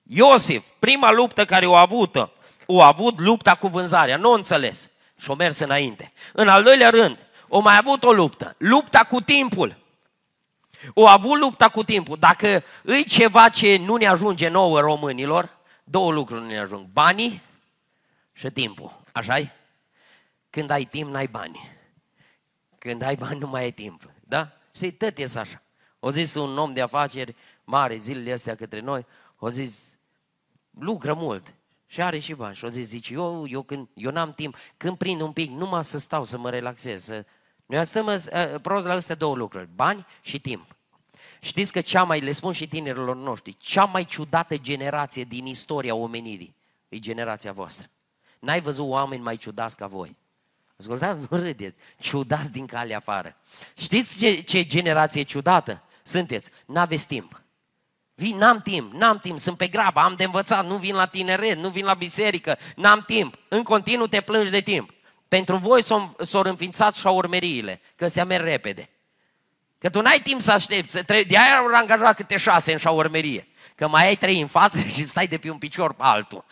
Iosif, prima luptă care o a avut, o a avut lupta cu vânzarea, nu o înțeles. Și o mers înainte. În al doilea rând, o mai avut o luptă, lupta cu timpul. O a avut lupta cu timpul. Dacă îi ceva ce nu ne ajunge nouă românilor, două lucruri nu ne ajung. Banii și timpul. așa -i? Când ai timp, n-ai bani. Când ai bani, nu mai ai timp. Da? Și tot e așa. O zis un om de afaceri mare zilele astea către noi, o zis, lucră mult și are și bani. Și o zis, zice, eu, eu, când, eu n-am timp, când prind un pic, numai să stau, să mă relaxez. Să... Noi stăm uh, prost la astea două lucruri, bani și timp. Știți că cea mai, le spun și tinerilor noștri, cea mai ciudată generație din istoria omenirii e generația voastră. N-ai văzut oameni mai ciudați ca voi. Ascultați, nu râdeți, ciudați din calea afară. Știți ce, ce generație ciudată sunteți? N-aveți timp. Vin, n-am timp, n-am timp, sunt pe grabă, am de învățat, nu vin la tineret, nu vin la biserică, n-am timp. În continuu te plângi de timp. Pentru voi s-au înființat șaurmeriile, că se merg repede. Că tu n-ai timp să aștepți, să tre- de-aia au angajat câte șase în șaurmerie. Că mai ai trei în față și stai de pe un picior pe altul.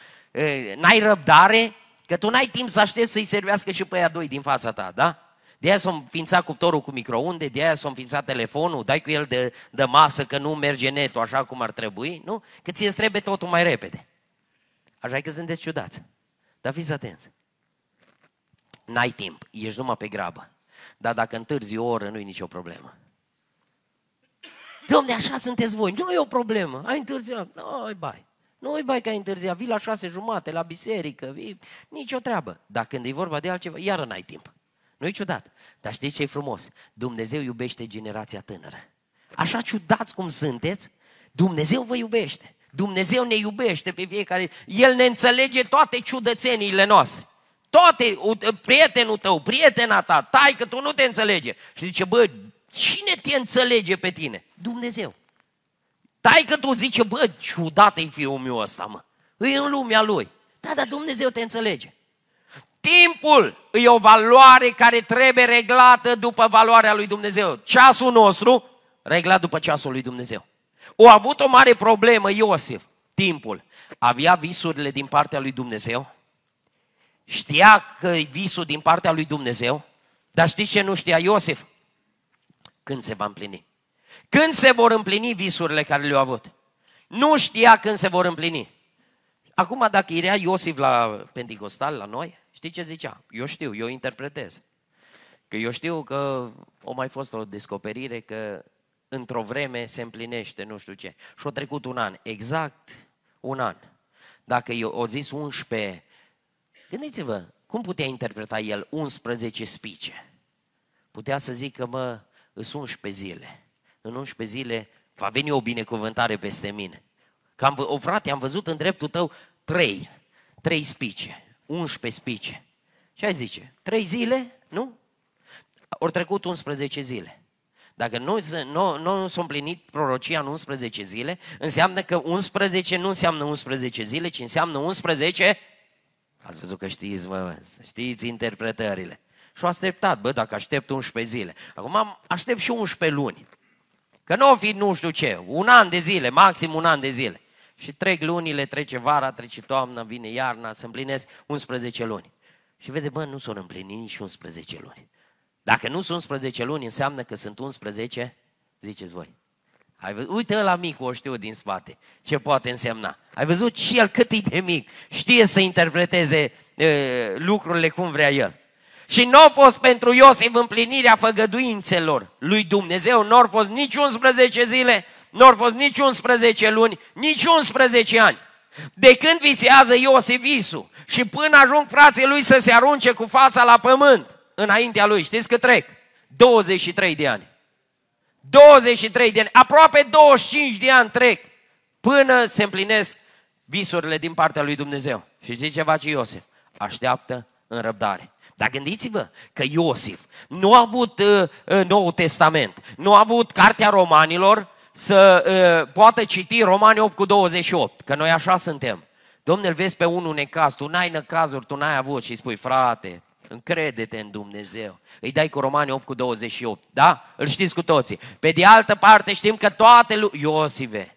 N-ai răbdare, că tu n-ai timp să aștepți să-i servească și pe aia doi din fața ta, da? De aia s-a înființat cuptorul cu microunde, de aia s-a înființat telefonul, dai cu el de, de masă că nu merge netul așa cum ar trebui, nu? Că ți trebuie totul mai repede. Așa că sunteți ciudați. Dar fiți atenți. N-ai timp, ești numai pe grabă. Dar dacă întârzi o oră, nu-i nicio problemă. Domne, așa sunteți voi, nu e o problemă, ai întârziat, nu, bai. Nu-i bai că ai întârziat, vii la șase jumate, la biserică, vii, nicio treabă. Dar când e vorba de altceva, iară n-ai timp. Nu-i ciudat. Dar știți ce e frumos? Dumnezeu iubește generația tânără. Așa ciudați cum sunteți, Dumnezeu vă iubește. Dumnezeu ne iubește pe fiecare. El ne înțelege toate ciudățeniile noastre. Toate, prietenul tău, prietena ta, tai că tu nu te înțelege. Și zice, bă, cine te înțelege pe tine? Dumnezeu. Tai că tu zice, bă, ciudat e fiul meu ăsta, mă. E în lumea lui. Da, dar Dumnezeu te înțelege. Timpul e o valoare care trebuie reglată după valoarea lui Dumnezeu. Ceasul nostru, reglat după ceasul lui Dumnezeu. O avut o mare problemă Iosif, timpul. Avea visurile din partea lui Dumnezeu, știa că e visul din partea lui Dumnezeu, dar știți ce nu știa Iosif? Când se va împlini. Când se vor împlini visurile care le-au avut? Nu știa când se vor împlini. Acum, dacă irea Iosif la Pentecostal, la noi, știi ce zicea? Eu știu, eu interpretez. Că eu știu că o mai fost o descoperire că într-o vreme se împlinește, nu știu ce. Și a trecut un an, exact un an. Dacă eu o zis 11, gândiți-vă, cum putea interpreta el 11 spice? Putea să zică, mă, sunt 11 zile. În 11 zile va veni o binecuvântare peste mine. Că am, o frate, am văzut în dreptul tău trei, trei spice, 11 spice. Ce ai zice? Trei zile? Nu? Ori trecut 11 zile. Dacă nu, nu, nu s-a împlinit prorocia în 11 zile, înseamnă că 11 nu înseamnă 11 zile, ci înseamnă 11... Ați văzut că știți, mă, știți interpretările. Și au așteptat, bă, dacă aștept 11 zile. Acum aștept și 11 luni. Că nu o fi nu știu ce, un an de zile, maxim un an de zile. Și trec lunile, trece vara, trece toamna, vine iarna, se împlinesc 11 luni. Și vede, bă, nu s-au împlinit nici 11 luni. Dacă nu sunt 11 luni, înseamnă că sunt 11, ziceți voi. Ai văzut? Uite la mic o știu din spate. Ce poate însemna? Ai văzut și el cât e de mic. Știe să interpreteze e, lucrurile cum vrea el. Și nu a fost pentru Iosif împlinirea făgăduințelor lui Dumnezeu, nu au fost nici 11 zile, nu au fost nici 11 luni, nici 11 ani. De când visează Iosif visul și până ajung frații lui să se arunce cu fața la pământ, înaintea lui. Știți cât trec? 23 de ani. 23 de ani, aproape 25 de ani trec până se împlinesc visurile din partea lui Dumnezeu. Și zice ce face Iosif? Așteaptă în răbdare. Dar gândiți-vă că Iosif nu a avut uh, uh, Noul Testament, nu a avut Cartea Romanilor să uh, poată citi Romani 8 cu 28, că noi așa suntem. Domnul, vezi pe unul necaz, tu n-ai năcazuri, tu n-ai avut și spui, frate, Încrede-te în Dumnezeu. Îi dai cu Romani 8 cu 28, da? Îl știți cu toții. Pe de altă parte știm că toate lu- Iosive,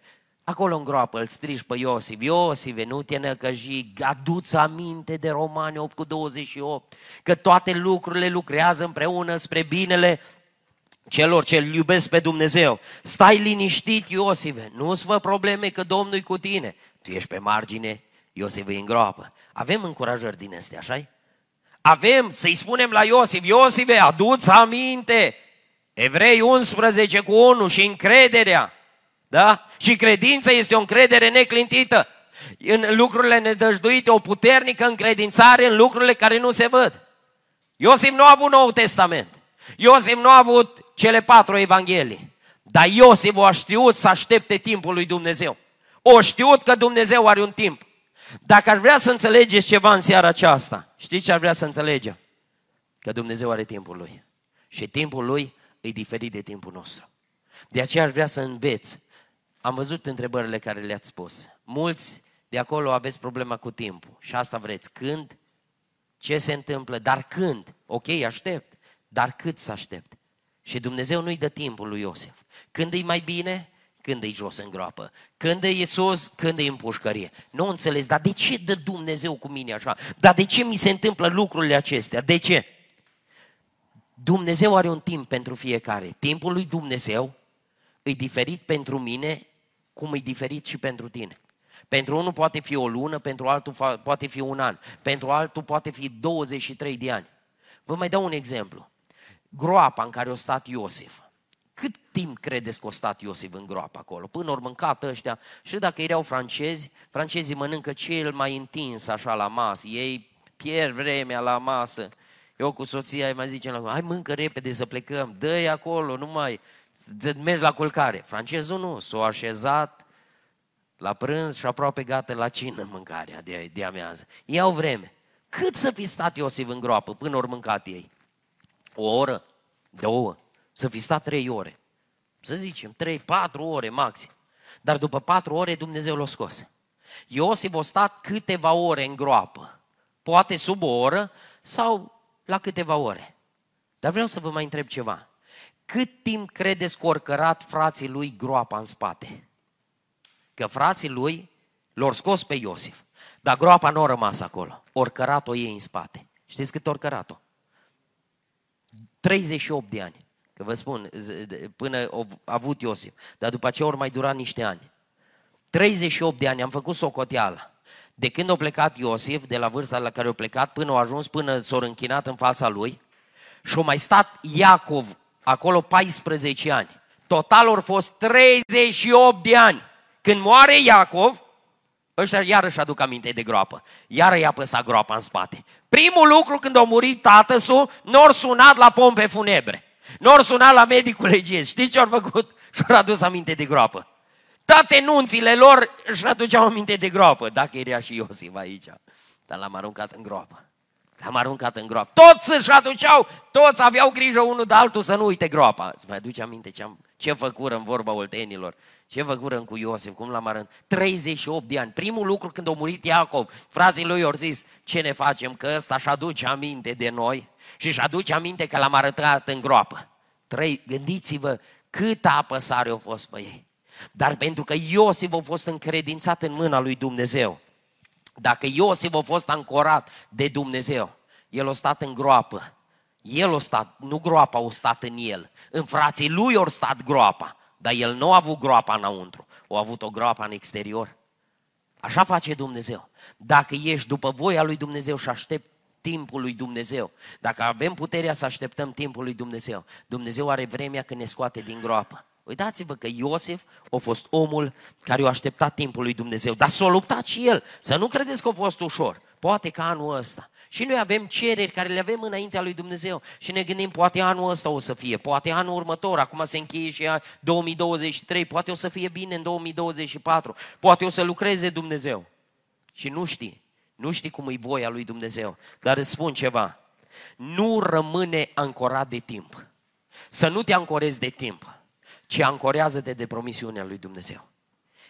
acolo în groapă îl strigi pe Iosif, Iosive, nu te năcăji, aduți aminte de Romani 8 cu 28, că toate lucrurile lucrează împreună spre binele celor ce îl iubesc pe Dumnezeu. Stai liniștit, Iosive, nu-ți fă probleme că Domnul e cu tine. Tu ești pe margine, Iosif e în groapă. Avem încurajări din astea, așa avem să-i spunem la Iosif, Iosife, aduți aminte, Evrei 11 cu 1 și încrederea, da? Și credința este o încredere neclintită în lucrurile nedăjduite, o puternică încredințare în lucrurile care nu se văd. Iosif nu a avut Nou Testament. Iosif nu a avut cele patru evanghelii. Dar Iosif o a știut să aștepte timpul lui Dumnezeu. O știut că Dumnezeu are un timp. Dacă ar vrea să înțelegeți ceva în seara aceasta, știți ce ar vrea să înțelegem? Că Dumnezeu are timpul Lui. Și timpul Lui e diferit de timpul nostru. De aceea ar vrea să înveți. Am văzut întrebările care le-ați spus. Mulți de acolo aveți problema cu timpul. Și asta vreți. Când? Ce se întâmplă? Dar când? Ok, aștept. Dar cât să aștept? Și Dumnezeu nu-i dă timpul lui Iosef. Când e mai bine? când e jos în groapă, când e sus, când e în pușcărie. Nu înțeles, dar de ce dă Dumnezeu cu mine așa? Dar de ce mi se întâmplă lucrurile acestea? De ce? Dumnezeu are un timp pentru fiecare. Timpul lui Dumnezeu e diferit pentru mine, cum e diferit și pentru tine. Pentru unul poate fi o lună, pentru altul poate fi un an, pentru altul poate fi 23 de ani. Vă mai dau un exemplu. Groapa în care a stat Iosif Cât timp credeți că a stat Iosif în groapă acolo? Până ori mâncat ăștia. Și dacă erau francezi, francezii mănâncă cel mai întins așa la masă. Ei pierd vremea la masă. Eu cu soția mai zicem la hai mâncă repede să plecăm, dă acolo, nu mai, mergi la culcare. Francezul nu, s-a așezat la prânz și aproape gata la cină mâncarea de, de amiază. Iau vreme. Cât să fi stat Iosif în groapă până ori mâncat ei? O oră? Două? Să fi stat trei ore? Să zicem, trei, patru ore maxim. Dar după patru ore Dumnezeu l-a scos. Iosif a stat câteva ore în groapă. Poate sub o oră sau la câteva ore. Dar vreau să vă mai întreb ceva. Cât timp credeți că ori cărat frații lui groapa în spate? Că frații lui l-au scos pe Iosif. Dar groapa nu a rămas acolo. Ori cărat-o ei în spate. Știți cât ori cărat-o? 38 de ani. Că vă spun, până a avut Iosif. Dar după aceea ori mai durat niște ani. 38 de ani, am făcut socoteală. De când a plecat Iosif, de la vârsta la care a plecat, până a ajuns, până s-a închinat în fața lui, și a mai stat Iacov acolo 14 ani. Total au fost 38 de ani. Când moare Iacov, ăștia iarăși aduc aminte de groapă. Iară i-a păsat groapa în spate. Primul lucru când a murit tatăsul, nu sunat la pompe funebre. Nu sunat la medicul legist. Știți ce au făcut? Și-au adus aminte de groapă. Toate nunțile lor își aduceau aminte de groapă, dacă era și Iosif aici. Dar l-am aruncat în groapă. L-am aruncat în groapă. Toți își aduceau, toți aveau grijă unul de altul să nu uite groapa. Îți mai aduce aminte ce, am, ce făcură în vorba oltenilor? Ce făcură cu Iosif? Cum l-am arătat? 38 de ani. Primul lucru când a murit Iacov, frazii lui au zis, ce ne facem? Că ăsta și aduce aminte de noi și își aduce aminte că l-am arătat în groapă. Trei, gândiți-vă câtă apăsare a fost pe ei. Dar pentru că Iosif a fost încredințat în mâna lui Dumnezeu, dacă Iosif a fost ancorat de Dumnezeu, el a stat în groapă. El a stat, nu groapa a stat în el. În frații lui au stat groapa. Dar el nu a avut groapa înăuntru. A avut o groapă în exterior. Așa face Dumnezeu. Dacă ești după voia lui Dumnezeu și aștept timpul lui Dumnezeu, dacă avem puterea să așteptăm timpul lui Dumnezeu, Dumnezeu are vremea când ne scoate din groapă. Uitați-vă că Iosif a fost omul care a așteptat timpul lui Dumnezeu, dar s-a luptat și el. Să nu credeți că a fost ușor. Poate că anul ăsta. Și noi avem cereri care le avem înaintea lui Dumnezeu și ne gândim, poate anul ăsta o să fie, poate anul următor, acum se încheie și 2023, poate o să fie bine în 2024, poate o să lucreze Dumnezeu. Și nu știi, nu știi cum e voia lui Dumnezeu. Dar îți spun ceva, nu rămâne ancorat de timp. Să nu te ancorezi de timp ci ancorează-te de promisiunea lui Dumnezeu.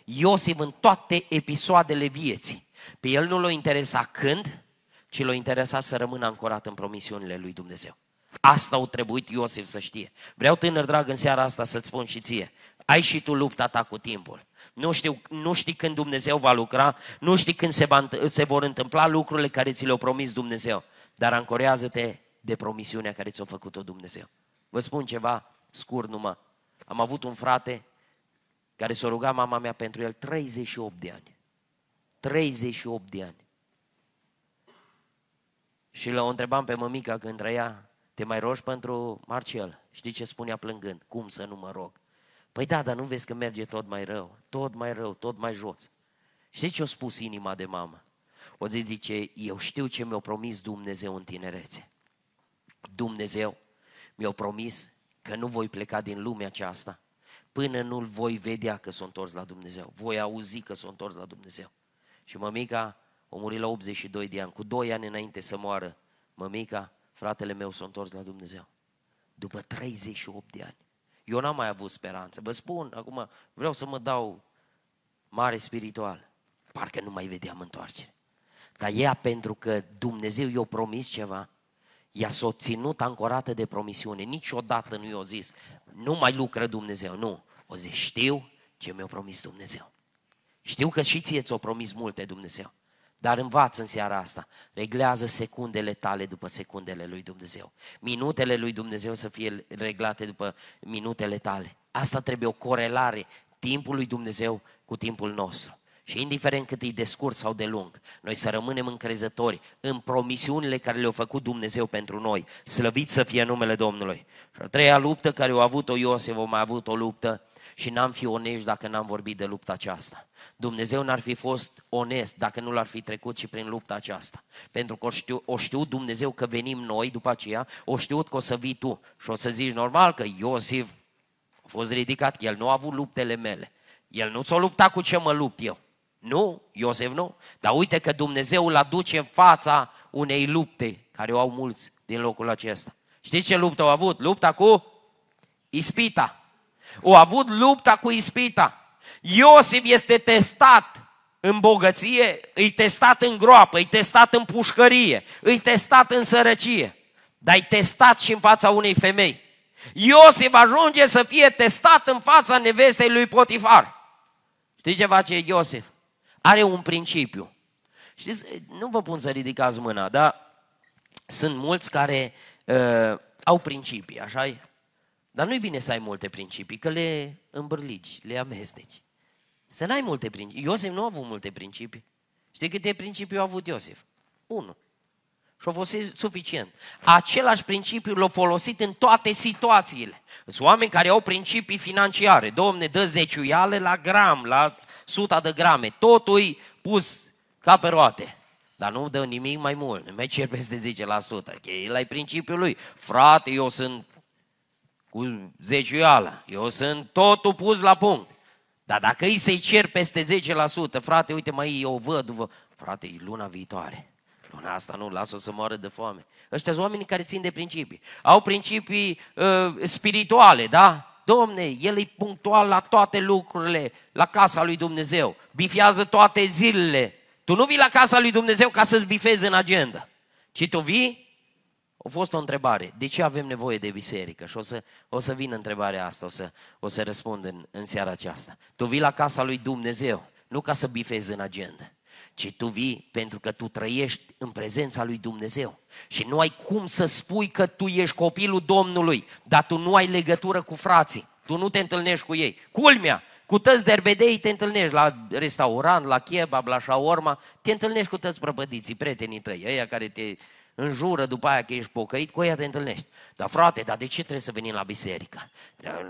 Iosif în toate episoadele vieții, pe el nu l-a interesat când, ci l-a interesat să rămână ancorat în promisiunile lui Dumnezeu. Asta au trebuit Iosif să știe. Vreau, tânăr drag, în seara asta să-ți spun și ție. Ai și tu lupta ta cu timpul. Nu, știu, nu știi când Dumnezeu va lucra, nu știi când se, va, se vor întâmpla lucrurile care ți le-au promis Dumnezeu, dar ancorează-te de promisiunea care ți-a făcut-o Dumnezeu. Vă spun ceva scurt numai. Am avut un frate care s-a rugat mama mea pentru el 38 de ani. 38 de ani. Și l-o întrebam pe mămica când trăia, te mai rogi pentru Marcel? Știi ce spunea plângând? Cum să nu mă rog? Păi da, dar nu vezi că merge tot mai rău, tot mai rău, tot mai jos. Știi ce a spus inima de mamă? O zi zice, eu știu ce mi-a promis Dumnezeu în tinerețe. Dumnezeu mi-a promis că nu voi pleca din lumea aceasta până nu-l voi vedea că s-a întors la Dumnezeu. Voi auzi că s-a întors la Dumnezeu. Și mămica a murit la 82 de ani, cu 2 ani înainte să moară. Mămica, fratele meu s-a întors la Dumnezeu. După 38 de ani. Eu n-am mai avut speranță. Vă spun, acum vreau să mă dau mare spiritual. Parcă nu mai vedeam întoarcere. Dar ea, pentru că Dumnezeu i-a promis ceva, ea s-a ținut ancorată de promisiune. Niciodată nu i-a zis, nu mai lucră Dumnezeu. Nu. O zis, știu ce mi-a promis Dumnezeu. Știu că și ție ți-o promis multe Dumnezeu. Dar învață în seara asta, reglează secundele tale după secundele lui Dumnezeu. Minutele lui Dumnezeu să fie reglate după minutele tale. Asta trebuie o corelare, timpul lui Dumnezeu cu timpul nostru. Și indiferent cât e de scurt sau de lung, noi să rămânem încrezători în promisiunile care le-a făcut Dumnezeu pentru noi. Slăvit să fie numele Domnului. Și a treia luptă care a avut-o Iosef, o mai avut o luptă și n-am fi onești dacă n-am vorbit de lupta aceasta. Dumnezeu n-ar fi fost onest dacă nu l-ar fi trecut și prin lupta aceasta. Pentru că o știu, o știu Dumnezeu că venim noi după aceea, o știut că o să vii tu. Și o să zici normal că Iosif a fost ridicat, el nu a avut luptele mele. El nu s-a luptat cu ce mă lupt eu. Nu, Iosef nu. Dar uite că Dumnezeu îl aduce în fața unei lupte care o au mulți din locul acesta. Știți ce luptă au avut? Lupta cu ispita. Au avut lupta cu ispita. Iosif este testat în bogăție, îi testat în groapă, îi testat în pușcărie, îi testat în sărăcie, dar îi testat și în fața unei femei. Iosif ajunge să fie testat în fața nevestei lui Potifar. Știți ce face Iosif? Are un principiu. Știți, nu vă pun să ridicați mâna, dar sunt mulți care uh, au principii, așa -i? Dar nu-i bine să ai multe principii, că le îmbârligi, le amesteci. Să n-ai multe principii. Iosef nu a avut multe principii. Știi câte principii a avut Iosef? Unu. Și a fost suficient. Același principiu l-a folosit în toate situațiile. Sunt oameni care au principii financiare. Domne, dă zeciuiale la gram, la suta de grame. Totul pus ca pe roate. Dar nu dă nimic mai mult. Nu mai cer peste 10%. Că el ai principiul lui. Frate, eu sunt cu zeciuiala. Eu sunt totul pus la punct. Dar dacă îi să-i cer peste 10%, frate, uite mai eu văd, frate, e luna viitoare. Luna asta nu, lasă-o să moară de foame. Ăștia sunt oamenii care țin de principii. Au principii uh, spirituale, da? Domne, el e punctual la toate lucrurile, la casa lui Dumnezeu. Bifează toate zilele. Tu nu vii la casa lui Dumnezeu ca să-ți bifezi în agenda, ci tu vii a fost o întrebare. De ce avem nevoie de biserică? Și o să, o să vină întrebarea asta, o să, o să răspund în, în seara aceasta. Tu vii la casa lui Dumnezeu, nu ca să bifezi în agenda, ci tu vii pentru că tu trăiești în prezența lui Dumnezeu. Și nu ai cum să spui că tu ești copilul Domnului, dar tu nu ai legătură cu frații. Tu nu te întâlnești cu ei. Culmea, cu tăți derbedei te întâlnești la restaurant, la kebab, la shawarma, te întâlnești cu tăți prăpădiții, prietenii tăi, ăia care te înjură după aia că ești pocăit, cu ea te întâlnești. Dar frate, dar de ce trebuie să venim la biserică?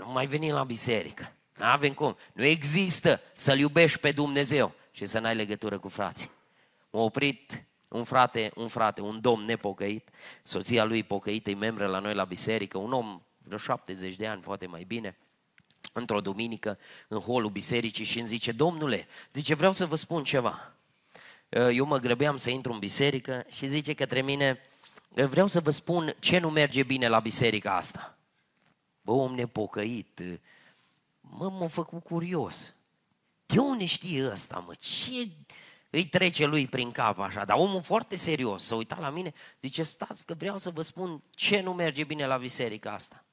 Nu mai venim la biserică. Nu avem cum. Nu există să-L iubești pe Dumnezeu și să n-ai legătură cu frații. M-a oprit un frate, un frate, un domn nepocăit, soția lui pocăită, e membră la noi la biserică, un om vreo 70 de ani, poate mai bine, într-o duminică, în holul bisericii și îmi zice, domnule, zice, vreau să vă spun ceva. Eh, eu mă grăbeam să intru în biserică și zice către mine, eh, vreau să vă spun ce nu merge bine la biserica asta. Bă, om nepocăit, eh, mă, m-a făcut curios. De unde știe ăsta, mă? Ce îi trece lui prin cap așa? Dar omul foarte serios, să uita la mine, zice, stați că vreau să vă spun ce nu merge bine la biserica asta.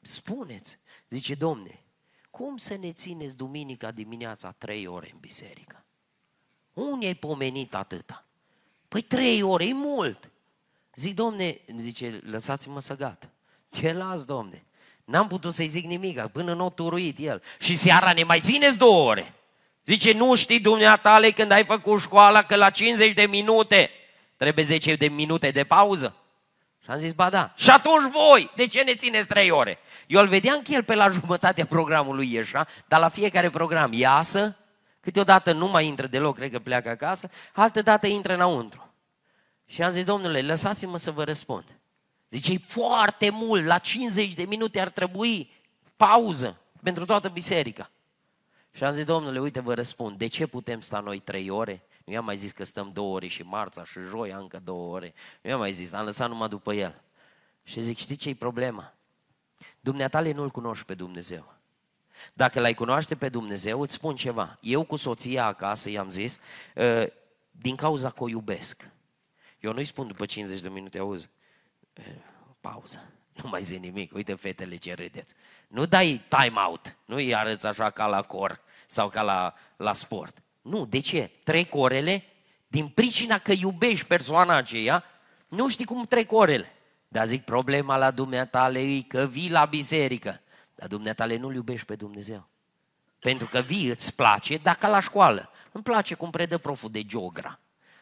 Spuneți, zice, domne, cum să ne țineți duminica dimineața trei ore în biserică? Unde ai pomenit atâta? Păi trei ore, e mult. Zic, domne, zice, lăsați-mă să gata. Ce las, domne? N-am putut să-i zic nimic, până nu a turuit el. Și seara ne mai țineți două ore. Zice, nu știi dumneatale când ai făcut școala că la 50 de minute trebuie 10 de minute de pauză? Și am zis, ba da. Și atunci voi, de ce ne țineți trei ore? Eu îl vedeam că el pe la jumătatea programului ieșa, dar la fiecare program iasă, Câteodată nu mai intră deloc, cred că pleacă acasă, altă dată intră înăuntru. Și am zis, domnule, lăsați-mă să vă răspund. Zice, e foarte mult, la 50 de minute ar trebui pauză pentru toată biserica. Și am zis, domnule, uite, vă răspund, de ce putem sta noi trei ore? Nu i-am mai zis că stăm două ore și marța și joi încă două ore. Nu i-am mai zis, am lăsat numai după el. Și zic, știi ce e problema? Dumneatale nu-L cunoști pe Dumnezeu. Dacă l-ai cunoaște pe Dumnezeu, îți spun ceva. Eu cu soția acasă i-am zis, ă, din cauza că o iubesc. Eu nu-i spun după 50 de minute, auzi, ă, pauză, nu mai zic nimic, uite fetele ce râdeți. Nu dai time out, nu îi arăți așa ca la cor sau ca la, la sport. Nu, de ce? Trec orele din pricina că iubești persoana aceea, nu știi cum trec orele. Dar zic, problema la dumneata e că vii la biserică, dar dumneatale nu-L iubești pe Dumnezeu. Pentru că vii îți place, dacă la școală. Îmi place cum predă proful de geogra.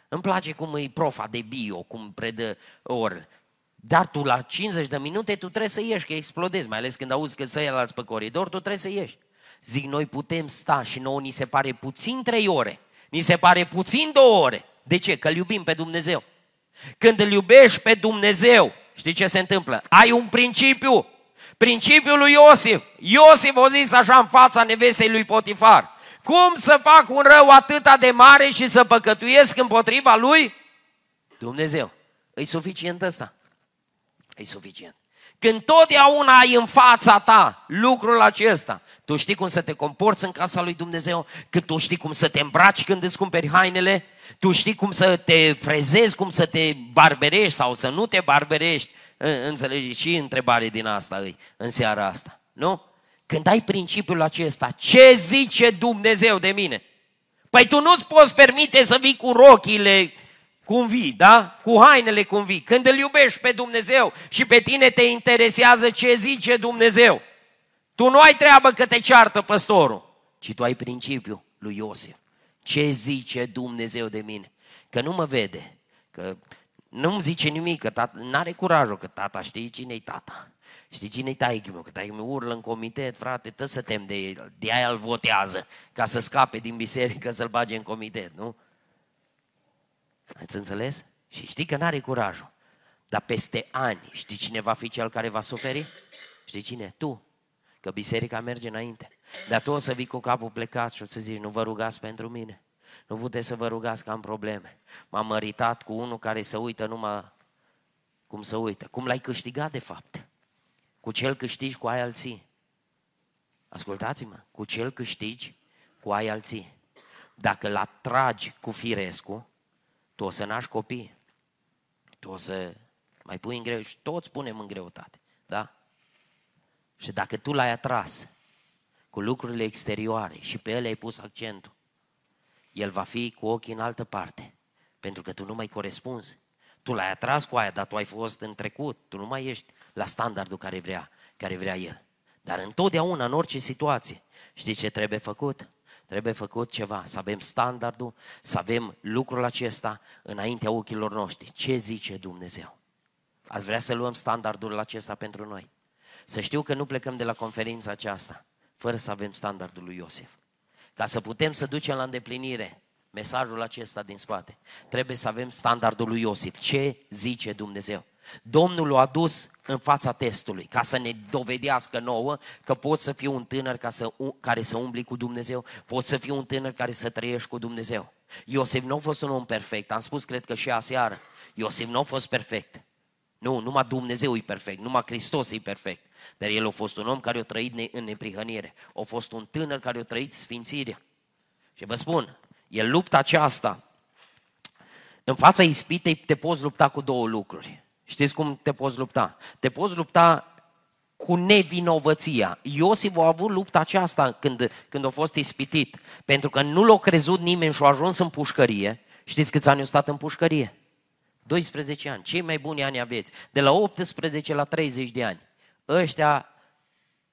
Îmi place cum e profa de bio, cum predă ori. Dar tu la 50 de minute tu trebuie să ieși, că explodezi, mai ales când auzi că să ia pe coridor, tu trebuie să ieși. Zic, noi putem sta și nouă ni se pare puțin trei ore, ni se pare puțin două ore. De ce? Că îl iubim pe Dumnezeu. Când îl iubești pe Dumnezeu, știi ce se întâmplă? Ai un principiu. Principiul lui Iosif. Iosif a zis așa în fața nevestei lui Potifar. Cum să fac un rău atâta de mare și să păcătuiesc împotriva lui? Dumnezeu. E suficient ăsta. E suficient. Când totdeauna ai în fața ta lucrul acesta, tu știi cum să te comporți în casa lui Dumnezeu, că tu știi cum să te îmbraci când îți cumperi hainele, tu știi cum să te frezezi, cum să te barberești sau să nu te barberești. Înțelegi și întrebare din asta îi, în seara asta, nu? Când ai principiul acesta, ce zice Dumnezeu de mine? Păi tu nu-ți poți permite să vii cu rochile cum vii, da? Cu hainele cum vii. Când îl iubești pe Dumnezeu și pe tine te interesează ce zice Dumnezeu. Tu nu ai treabă că te ceartă păstorul, ci tu ai principiul lui Iosif. Ce zice Dumnezeu de mine? Că nu mă vede, că nu-mi zice nimic, că tata, n-are curajul, că tata știi cine-i tata. Știi cine-i taică meu? Că taică meu urlă în comitet, frate, tă să tem de el. De aia îl votează, ca să scape din biserică, să-l bage în comitet, nu? Ați înțeles? Și știi că n-are curajul. Dar peste ani, știi cine va fi cel care va suferi? Știi cine? Tu. Că biserica merge înainte. Dar tu o să vii cu capul plecat și o să zici, nu vă rugați pentru mine. Nu puteți să vă rugați că am probleme. M-am măritat cu unul care să uită numai cum să uită. Cum l-ai câștigat de fapt? Cu cel câștigi, cu ai alții. Ascultați-mă, cu cel câștigi, cu ai alții. Dacă l atragi cu firescu, tu o să naști copii. Tu o să mai pui în greu și toți punem în greutate. Da? Și dacă tu l-ai atras cu lucrurile exterioare și pe ele ai pus accentul, el va fi cu ochii în altă parte. Pentru că tu nu mai corespunzi. Tu l-ai atras cu aia, dar tu ai fost în trecut. Tu nu mai ești la standardul care vrea, care vrea el. Dar întotdeauna, în orice situație, știi ce trebuie făcut? Trebuie făcut ceva, să avem standardul, să avem lucrul acesta înaintea ochilor noștri. Ce zice Dumnezeu? Ați vrea să luăm standardul acesta pentru noi? Să știu că nu plecăm de la conferința aceasta fără să avem standardul lui Iosif. Ca să putem să ducem la îndeplinire mesajul acesta din spate, trebuie să avem standardul lui Iosif. Ce zice Dumnezeu? Domnul l-a adus în fața testului ca să ne dovedească nouă că poți să fii un tânăr ca să, care să umbli cu Dumnezeu, poți să fii un tânăr care să trăiești cu Dumnezeu. Iosif nu a fost un om perfect, am spus cred că și aseară, Iosif nu a fost perfect. Nu, numai Dumnezeu e perfect, numai Hristos e perfect. Dar el a fost un om care a trăit în neprihănire, a fost un tânăr care a trăit sfințirea. Și vă spun, el lupta aceasta, în fața ispitei te poți lupta cu două lucruri. Știți cum te poți lupta? Te poți lupta cu nevinovăția. Iosif a avut lupta aceasta când, când a fost ispitit, pentru că nu l-a crezut nimeni și a ajuns în pușcărie. Știți câți ani au stat în pușcărie? 12 ani, cei mai buni ani aveți, de la 18 la 30 de ani. Ăștia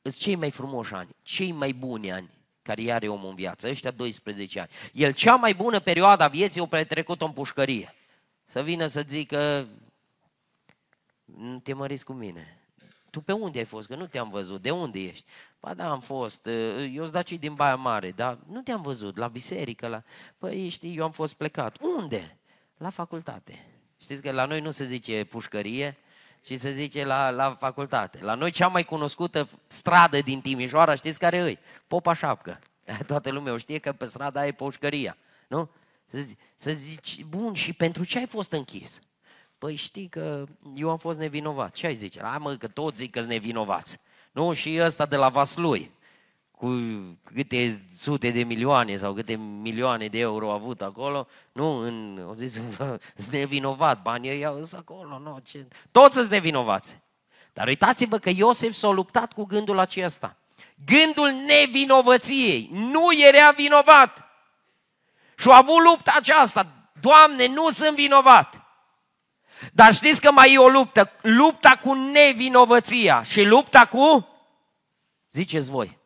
sunt cei mai frumoși ani, cei mai buni ani care are omul în viață, ăștia 12 ani. El cea mai bună perioadă a vieții o petrecut în pușcărie. Să vină să zică, nu te măriți cu mine. Tu pe unde ai fost? Că nu te-am văzut. De unde ești? Ba da, am fost. Eu sunt daci din Baia Mare, dar nu te-am văzut. La biserică, la... Păi știi, eu am fost plecat. Unde? La facultate. Știți că la noi nu se zice pușcărie, ci se zice la, la facultate. La noi cea mai cunoscută stradă din Timișoara, știți care e? Popa Șapcă. Toată lumea o știe că pe strada aia e pușcăria. Nu? Să, zici, să zici, bun, și pentru ce ai fost închis? Păi știi că eu am fost nevinovat. Ce ai zice? A, mă, că toți zic că nevinovați. Nu? Și ăsta de la Vaslui, cu câte sute de milioane sau câte milioane de euro a avut acolo, nu, în, au zis, sunt nevinovat, banii ăia sunt acolo, nu, ce... toți sunt nevinovați. Dar uitați-vă că Iosef s-a luptat cu gândul acesta. Gândul nevinovăției. Nu era vinovat. Și a avut lupta aceasta. Doamne, nu sunt vinovat. Dar știți că mai e o luptă, lupta cu nevinovăția și lupta cu, ziceți voi,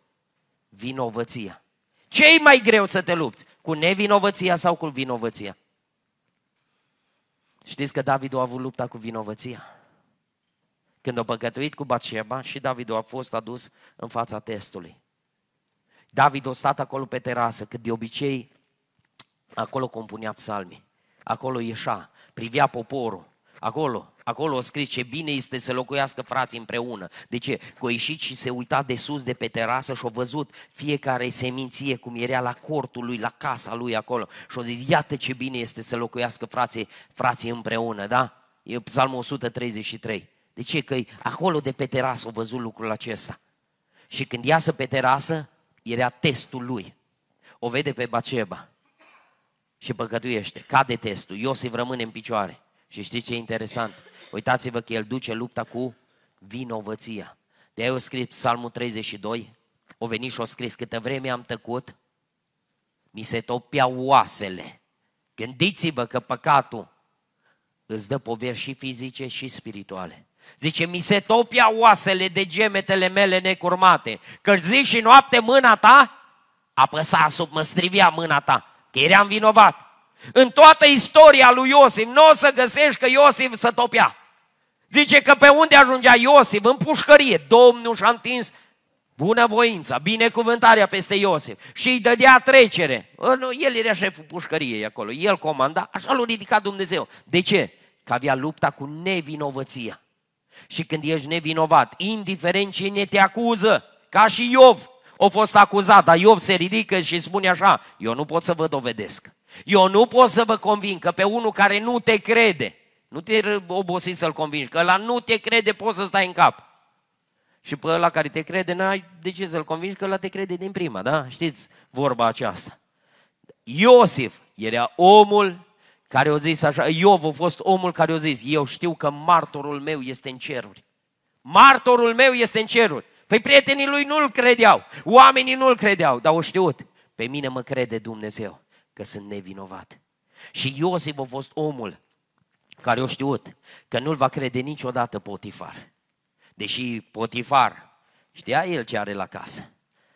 vinovăția. ce e mai greu să te lupți? Cu nevinovăția sau cu vinovăția? Știți că David a avut lupta cu vinovăția? Când a păcătuit cu Batseba și David a fost adus în fața testului. David a stat acolo pe terasă, cât de obicei acolo compunea psalmii. Acolo ieșa, privea poporul. Acolo, acolo a scris ce bine este să locuiască frații împreună. De ce? Că a ieșit și se uita de sus de pe terasă și a văzut fiecare seminție cum era la cortul lui, la casa lui acolo. Și a zis, iată ce bine este să locuiască frații, frații împreună, da? E psalmul 133. De ce? Că acolo de pe terasă a văzut lucrul acesta. Și când iasă pe terasă, era testul lui. O vede pe Baceba și păcătuiește. Cade testul. Iosif rămâne în picioare. Și știți ce e interesant? Uitați-vă că el duce lupta cu vinovăția. De aia o scris Psalmul 32, o venit și o scris, câtă vreme am tăcut, mi se topeau oasele. Gândiți-vă că păcatul îți dă poveri și fizice și spirituale. Zice, mi se topia oasele de gemetele mele necurmate, că zi și noapte mâna ta apăsa sub mă strivia mâna ta, că eram vinovat. În toată istoria lui Iosif nu o să găsești că Iosif să topea. Zice că pe unde ajungea Iosif? În pușcărie. Domnul și-a întins bunăvoința, binecuvântarea peste Iosif și îi dădea trecere. El era șeful pușcăriei acolo, el comanda, așa l-a ridicat Dumnezeu. De ce? Că avea lupta cu nevinovăția. Și când ești nevinovat, indiferent cine te acuză, ca și Iov, a fost acuzat, dar Iov se ridică și spune așa, eu nu pot să vă dovedesc. Eu nu pot să vă convin că pe unul care nu te crede, nu te obosi să-l convingi, că la nu te crede poți să stai în cap. Și pe ăla care te crede, n-ai de ce să-l convingi, că ăla te crede din prima, da? Știți vorba aceasta. Iosif era omul care a zis așa, Iov a fost omul care a zis, eu știu că martorul meu este în ceruri. Martorul meu este în ceruri. Păi prietenii lui nu-l credeau, oamenii nu-l credeau, dar au știut. Pe mine mă crede Dumnezeu că sunt nevinovat. Și Iosif a fost omul care a știut că nu-l va crede niciodată Potifar. Deși Potifar știa el ce are la casă.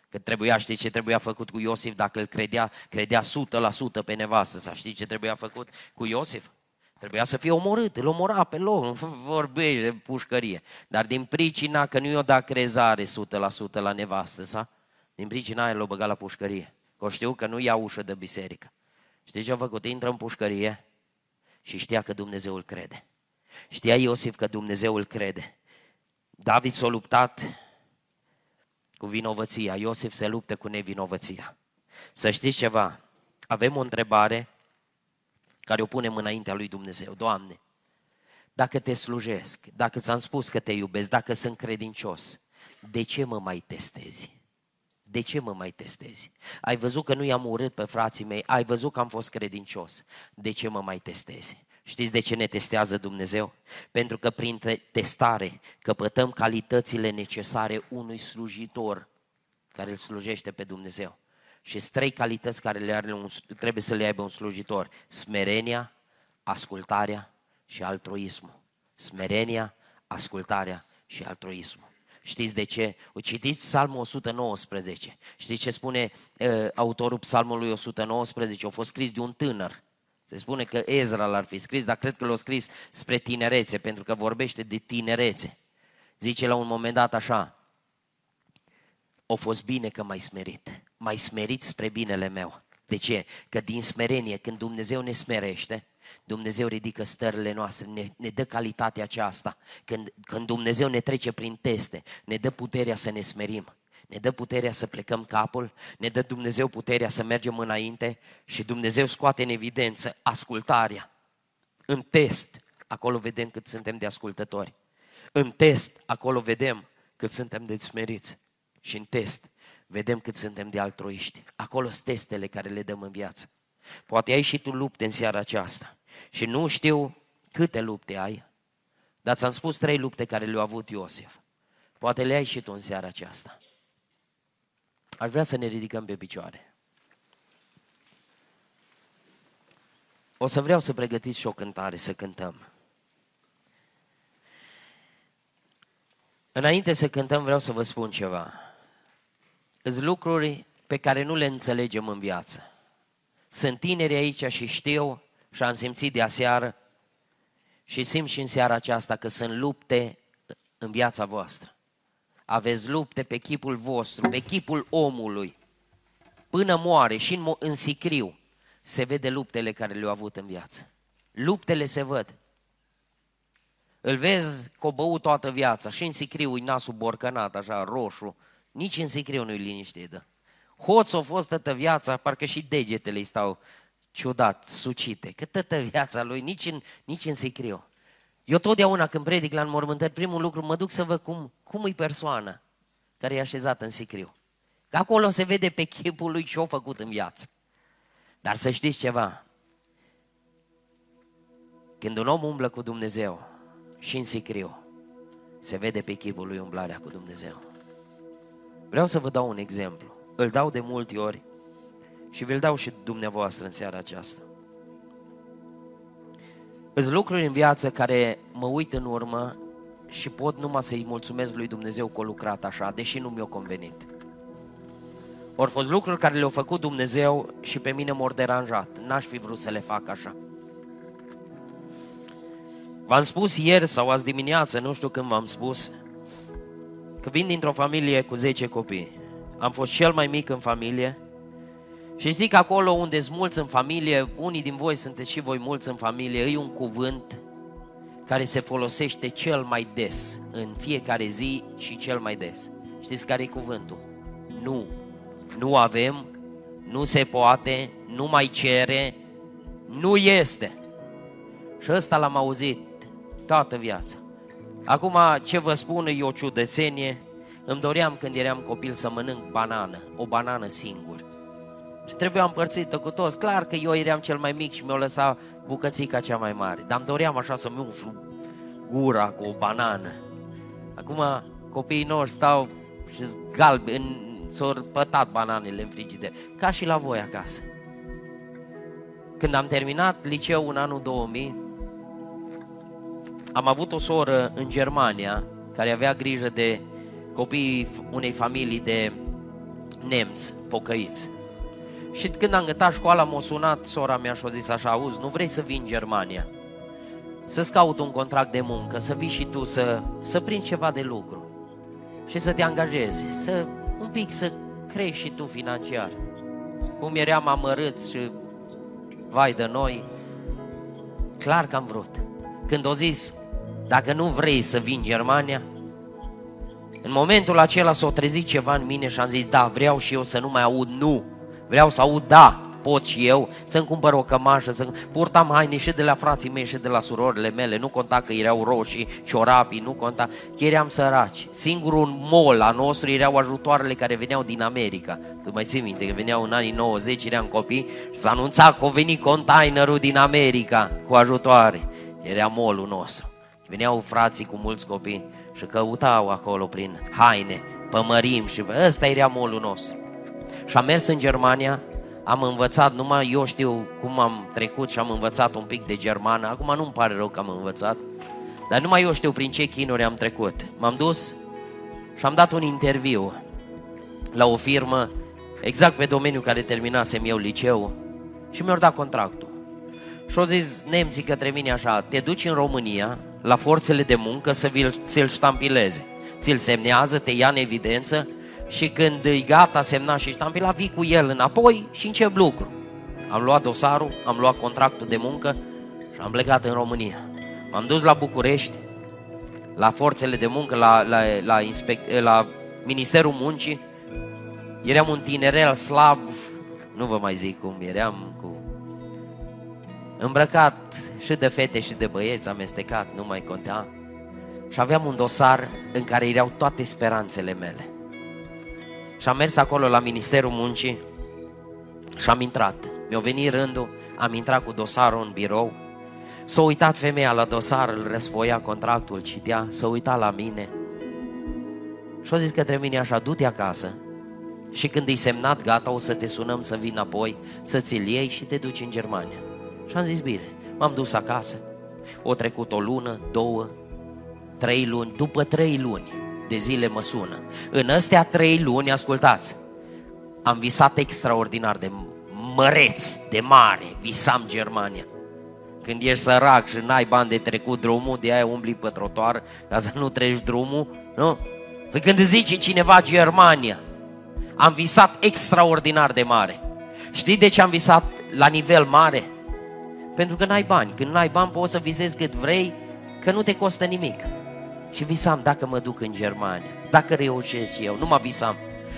Că trebuia, știi ce trebuia făcut cu Iosif dacă îl credea, credea 100% pe nevastă sa. Știi ce trebuia făcut cu Iosif? Trebuia să fie omorât, îl omora pe loc, nu vorbește de pușcărie. Dar din pricina că nu i-o dat crezare 100% la nevastă sa, din pricina aia l-o băgat la pușcărie. Că știu că nu ia ușă de biserică. Știi ce a făcut? Intră în pușcărie și știa că Dumnezeu îl crede. Știa Iosif că Dumnezeu îl crede. David s-a luptat cu vinovăția, Iosif se luptă cu nevinovăția. Să știți ceva, avem o întrebare care o punem înaintea lui Dumnezeu. Doamne, dacă te slujesc, dacă ți-am spus că te iubesc, dacă sunt credincios, de ce mă mai testezi? De ce mă mai testezi? Ai văzut că nu i-am urât pe frații mei, ai văzut că am fost credincios. De ce mă mai testezi? Știți de ce ne testează Dumnezeu? Pentru că prin testare căpătăm calitățile necesare unui slujitor care îl slujește pe Dumnezeu. Și sunt trei calități care le are un, trebuie să le aibă un slujitor. Smerenia, ascultarea și altruismul. Smerenia, ascultarea și altruismul. Știți de ce? O citiți Psalmul 119. Știți ce spune uh, autorul Psalmului 119? A fost scris de un tânăr. Se spune că Ezra l-ar fi scris, dar cred că l-a scris spre tinerețe, pentru că vorbește de tinerețe. Zice la un moment dat așa, o fost bine că m-ai smerit, m-ai smerit spre binele meu. De ce? Că din smerenie, când Dumnezeu ne smerește, Dumnezeu ridică stările noastre, ne, ne dă calitatea aceasta. Când, când Dumnezeu ne trece prin teste, ne dă puterea să ne smerim. Ne dă puterea să plecăm capul, ne dă Dumnezeu puterea să mergem înainte și Dumnezeu scoate în evidență ascultarea. În test, acolo vedem cât suntem de ascultători. În test, acolo vedem cât suntem de smeriți. Și în test, vedem cât suntem de altruiști. Acolo sunt testele care le dăm în viață. Poate ai și tu lupte în seara aceasta. Și nu știu câte lupte ai, dar ți-am spus trei lupte care le-a avut Iosif. Poate le ai și tu în seara aceasta. Aș vrea să ne ridicăm pe picioare. O să vreau să pregătiți și o cântare, să cântăm. Înainte să cântăm, vreau să vă spun ceva. Îți lucruri pe care nu le înțelegem în viață. Sunt tineri aici și știu și am simțit de aseară și simt și în seara aceasta că sunt lupte în viața voastră. Aveți lupte pe chipul vostru, pe chipul omului. Până moare și în, în sicriu se vede luptele care le-au avut în viață. Luptele se văd. Îl vezi că o băut toată viața și în sicriu e nasul borcănat, așa, roșu. Nici în sicriu nu-i liniștit. Hoț a fost toată viața, parcă și degetele îi stau ciudat, sucite. Că toată viața lui, nici în, nici în sicriu. Eu totdeauna când predic la înmormântări, primul lucru mă duc să văd cum, cum e persoana care e așezată în sicriu. Că acolo se vede pe chipul lui ce-a făcut în viață. Dar să știți ceva, când un om umblă cu Dumnezeu și în sicriu, se vede pe chipul lui umblarea cu Dumnezeu. Vreau să vă dau un exemplu. Îl dau de multe ori și vi-l dau și dumneavoastră în seara aceasta. Sunt lucruri în viață care mă uit în urmă și pot numai să-i mulțumesc lui Dumnezeu că a lucrat așa, deși nu mi-a convenit. Ori fost lucruri care le-au făcut Dumnezeu și pe mine m-au deranjat. N-aș fi vrut să le fac așa. V-am spus ieri sau azi dimineață, nu știu când v-am spus, că vin dintr-o familie cu 10 copii. Am fost cel mai mic în familie și știi că acolo unde sunt mulți în familie, unii din voi sunteți și voi mulți în familie, e un cuvânt care se folosește cel mai des, în fiecare zi și cel mai des. Știți care e cuvântul? Nu. Nu avem, nu se poate, nu mai cere, nu este. Și ăsta l-am auzit toată viața. Acum, ce vă spun e o ciudățenie, îmi doream când eram copil să mănânc banană, o banană singur. Și trebuia împărțită cu toți. Clar că eu eram cel mai mic și mi-o lăsa bucățica cea mai mare. Dar îmi doream așa să-mi umflu gura cu o banană. Acum copiii noștri stau și galbi, s-au pătat bananele în frigider, ca și la voi acasă. Când am terminat liceul în anul 2000, am avut o soră în Germania care avea grijă de copiii unei familii de nemți pocăiți. Și când am gătat școala, m-a sunat sora mea și a zis așa, auzi, nu vrei să vii în Germania? Să-ți caut un contract de muncă, să vii și tu să, să prinzi ceva de lucru și să te angajezi, să un pic să crești și tu financiar. Cum eram amărâți și vai de noi, clar că am vrut. Când o zis, dacă nu vrei să vii în Germania, în momentul acela s-a trezit ceva în mine și am zis, da, vreau și eu să nu mai aud nu. Vreau să aud da, pot și eu să-mi cumpăr o cămașă, să purtam haine și de la frații mei și de la surorile mele, nu conta că erau roșii, ciorapii, nu conta, că eram săraci. Singurul mol a nostru erau ajutoarele care veneau din America. Tu mai ții minte că veneau în anii 90, eram copii și s-a anunțat că a venit containerul din America cu ajutoare. Era molul nostru. Veneau frații cu mulți copii și căutau acolo prin haine, pămărim și ăsta era molul nostru. Și am mers în Germania, am învățat, numai eu știu cum am trecut și am învățat un pic de germană, acum nu-mi pare rău că am învățat, dar numai eu știu prin ce chinuri am trecut. M-am dus și am dat un interviu la o firmă, exact pe domeniul care terminasem eu liceu, și mi-au dat contractul. Și au zis nemții către mine așa, te duci în România la forțele de muncă să ți-l ștampileze. Ți-l semnează, te ia în evidență și când e gata semnat și ștampila, vii cu el înapoi și încep lucru. Am luat dosarul, am luat contractul de muncă și am plecat în România. M-am dus la București, la forțele de muncă, la, la, la, inspect, la Ministerul Muncii. Eram un tinerel slab, nu vă mai zic cum, eram cu îmbrăcat și de fete și de băieți, amestecat, nu mai conta. Și aveam un dosar în care erau toate speranțele mele. Și am mers acolo la Ministerul Muncii și am intrat. Mi-a venit rândul, am intrat cu dosarul în birou. S-a uitat femeia la dosar, îl răsfoia contractul, citea, s-a uitat la mine. Și a zis către mine așa, du-te acasă și când e semnat, gata, o să te sunăm să vii înapoi, să ți-l iei și te duci în Germania. Și am zis, bine, m-am dus acasă. O trecut o lună, două, trei luni, după trei luni de zile mă sună. În astea trei luni, ascultați, Am visat extraordinar de măreț, de mare, visam Germania. Când ești sărac și n-ai bani de trecut drumul, de aia umbli pe trotuar ca să nu treci drumul, nu? Păi când zice cineva Germania, am visat extraordinar de mare. Știi de ce am visat la nivel mare? Pentru că n-ai bani. Când n-ai bani poți să visezi cât vrei, că nu te costă nimic. Și visam dacă mă duc în Germania, dacă reușesc eu, nu mă visam.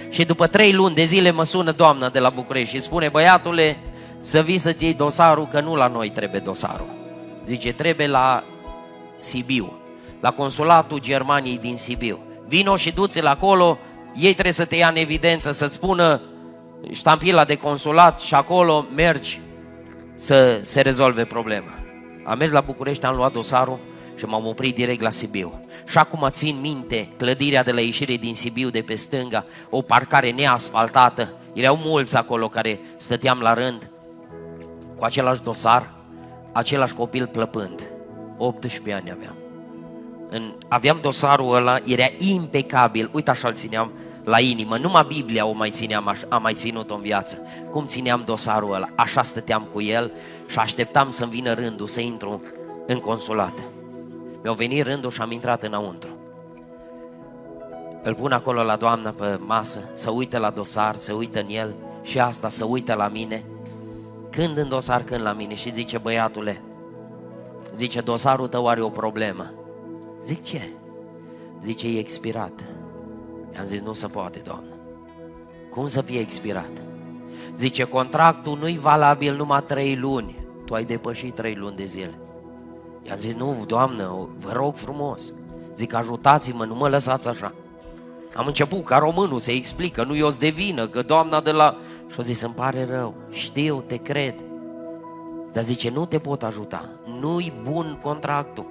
Și după trei luni de zile mă sună doamna de la București și spune, băiatule, să vii să-ți iei dosarul, că nu la noi trebuie dosarul. Zice, trebuie la Sibiu, la consulatul Germaniei din Sibiu. Vino și du-ți-l acolo, ei trebuie să te ia în evidență, să-ți spună ștampila de consulat și acolo mergi să se rezolve problema. Am mers la București, am luat dosarul și m-am oprit direct la Sibiu. Și acum țin minte clădirea de la ieșire din Sibiu de pe stânga, o parcare neasfaltată. Erau mulți acolo care stăteam la rând cu același dosar, același copil plăpând. 18 ani aveam. În, aveam dosarul ăla, era impecabil, uite așa îl țineam la inimă, numai Biblia o mai țineam, am mai ținut-o în viață. Cum țineam dosarul ăla, așa stăteam cu el și așteptam să-mi vină rândul să intru în consulat. Mi-au venit rândul și am intrat înăuntru. Îl pun acolo la doamna pe masă, să uite la dosar, să uită în el și asta, să uite la mine. Când în dosar, când la mine și zice, băiatule, zice, dosarul tău are o problemă. Zic, ce? Zice, e expirat. I-am zis, nu se poate, doamnă. Cum să fie expirat? Zice, contractul nu-i valabil numai trei luni. Tu ai depășit trei luni de zile. I-am zis, nu, doamnă, vă rog frumos. Zic, ajutați-mă, nu mă lăsați așa. Am început ca românul să explică, nu eu de vină, că doamna de la... Și a zis, îmi pare rău, știu, te cred. Dar zice, nu te pot ajuta, nu-i bun contractul.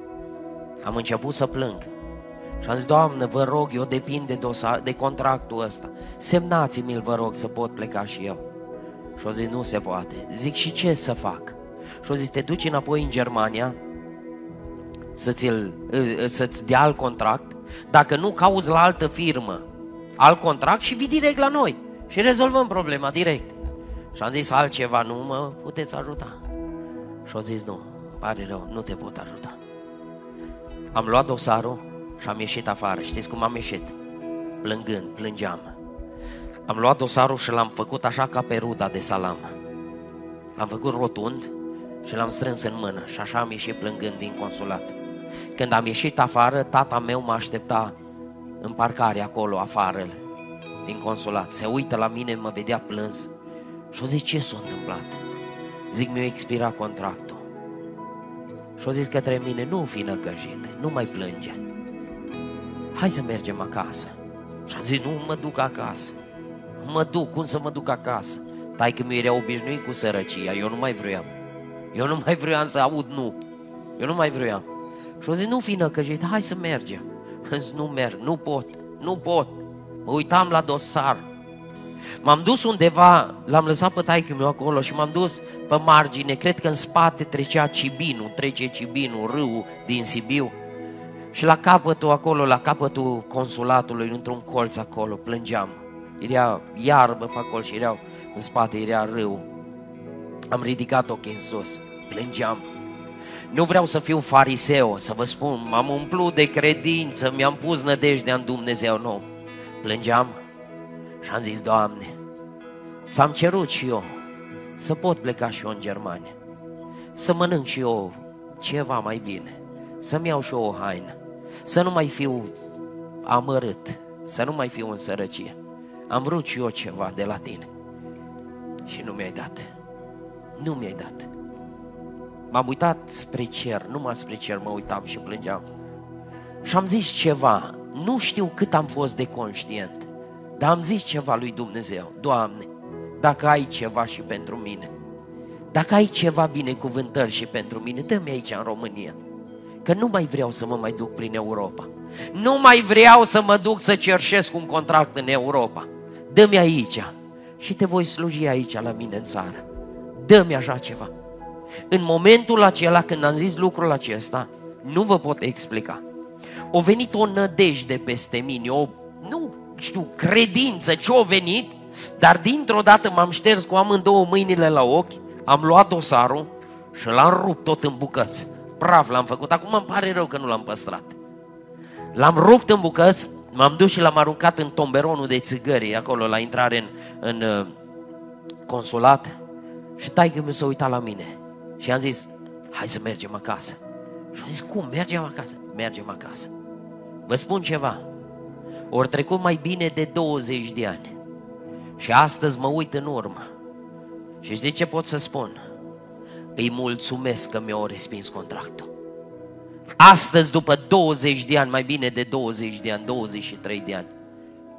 Am început să plâng. Și am zis, Doamne, vă rog, eu depind de, dosar, de contractul ăsta. Semnați-mi-l, vă rog, să pot pleca și eu. Și au zis, nu se poate. Zic, și ce să fac? Și au zis, te duci înapoi în Germania, să-ți, să-ți dea alt contract, dacă nu cauți la altă firmă alt contract și vii direct la noi și rezolvăm problema direct. Și am zis altceva, nu mă puteți ajuta. Și au zis, nu, pare rău, nu te pot ajuta. Am luat dosarul și am ieșit afară. Știți cum am ieșit? Plângând, plângeam. Am luat dosarul și l-am făcut așa ca pe ruda de salam. L-am făcut rotund și l-am strâns în mână și așa am ieșit plângând din consulat. Când am ieșit afară, tata meu mă aștepta în parcare acolo, afară, din consulat. Se uită la mine, mă vedea plâns și o zic, ce s-a întâmplat? Zic, mi-a expirat contractul. Și o zis către mine, nu fi năcăjit, nu mai plânge. Hai să mergem acasă. Și am zis, nu mă duc acasă. Mă duc, cum să mă duc acasă? Tai că mi era obișnuit cu sărăcia, eu nu mai vreau. Eu nu mai vreau să aud nu. Eu nu mai vreau. Și o zis, nu fi năcăjit, hai să mergem. Am zis, nu merg, nu pot, nu pot. Mă uitam la dosar. M-am dus undeva, l-am lăsat pe taică meu acolo și m-am dus pe margine, cred că în spate trecea Cibinu, trece Cibinu, râul din Sibiu. Și la capătul acolo, la capătul consulatului, într-un colț acolo, plângeam. Era iarbă pe acolo și erau în spate, era râu. Am ridicat ochii în sus, plângeam. Nu vreau să fiu fariseu, să vă spun, m-am umplut de credință, mi-am pus nădejdea în Dumnezeu, nu. Plângeam și am zis, Doamne, ți-am cerut și eu să pot pleca și eu în Germania, să mănânc și eu ceva mai bine, să-mi iau și eu o haină, să nu mai fiu amărât, să nu mai fiu în sărăcie. Am vrut și eu ceva de la tine și nu mi-ai dat. Nu mi-ai dat. M-am uitat spre cer, numai spre cer mă uitam și plângeam. Și am zis ceva, nu știu cât am fost de conștient, dar am zis ceva lui Dumnezeu, Doamne, dacă ai ceva și pentru mine, dacă ai ceva binecuvântări și pentru mine, dă-mi aici în România, că nu mai vreau să mă mai duc prin Europa. Nu mai vreau să mă duc să cerșesc un contract în Europa. Dă-mi aici și te voi sluji aici la mine în țară. Dă-mi așa ceva. În momentul acela când am zis lucrul acesta, nu vă pot explica. O venit o nădejde peste mine, o, nu știu, credință, ce a venit, Dar dintr-o dată m-am șters cu amândouă mâinile la ochi, am luat dosarul și l-am rupt tot în bucăți. Praf l-am făcut, acum îmi pare rău că nu l-am păstrat. L-am rupt în bucăți, m-am dus și l-am aruncat în tomberonul de țigări, acolo la intrare în, în uh, consulat. Și taică mi s-a uitat la mine și am zis, hai să mergem acasă. Și am zis, cum, mergem acasă? Mergem acasă. Vă spun ceva, ori trecut mai bine de 20 de ani și astăzi mă uit în urmă și știți ce pot să spun? Îi mulțumesc că mi-au respins contractul. Astăzi, după 20 de ani, mai bine de 20 de ani, 23 de ani,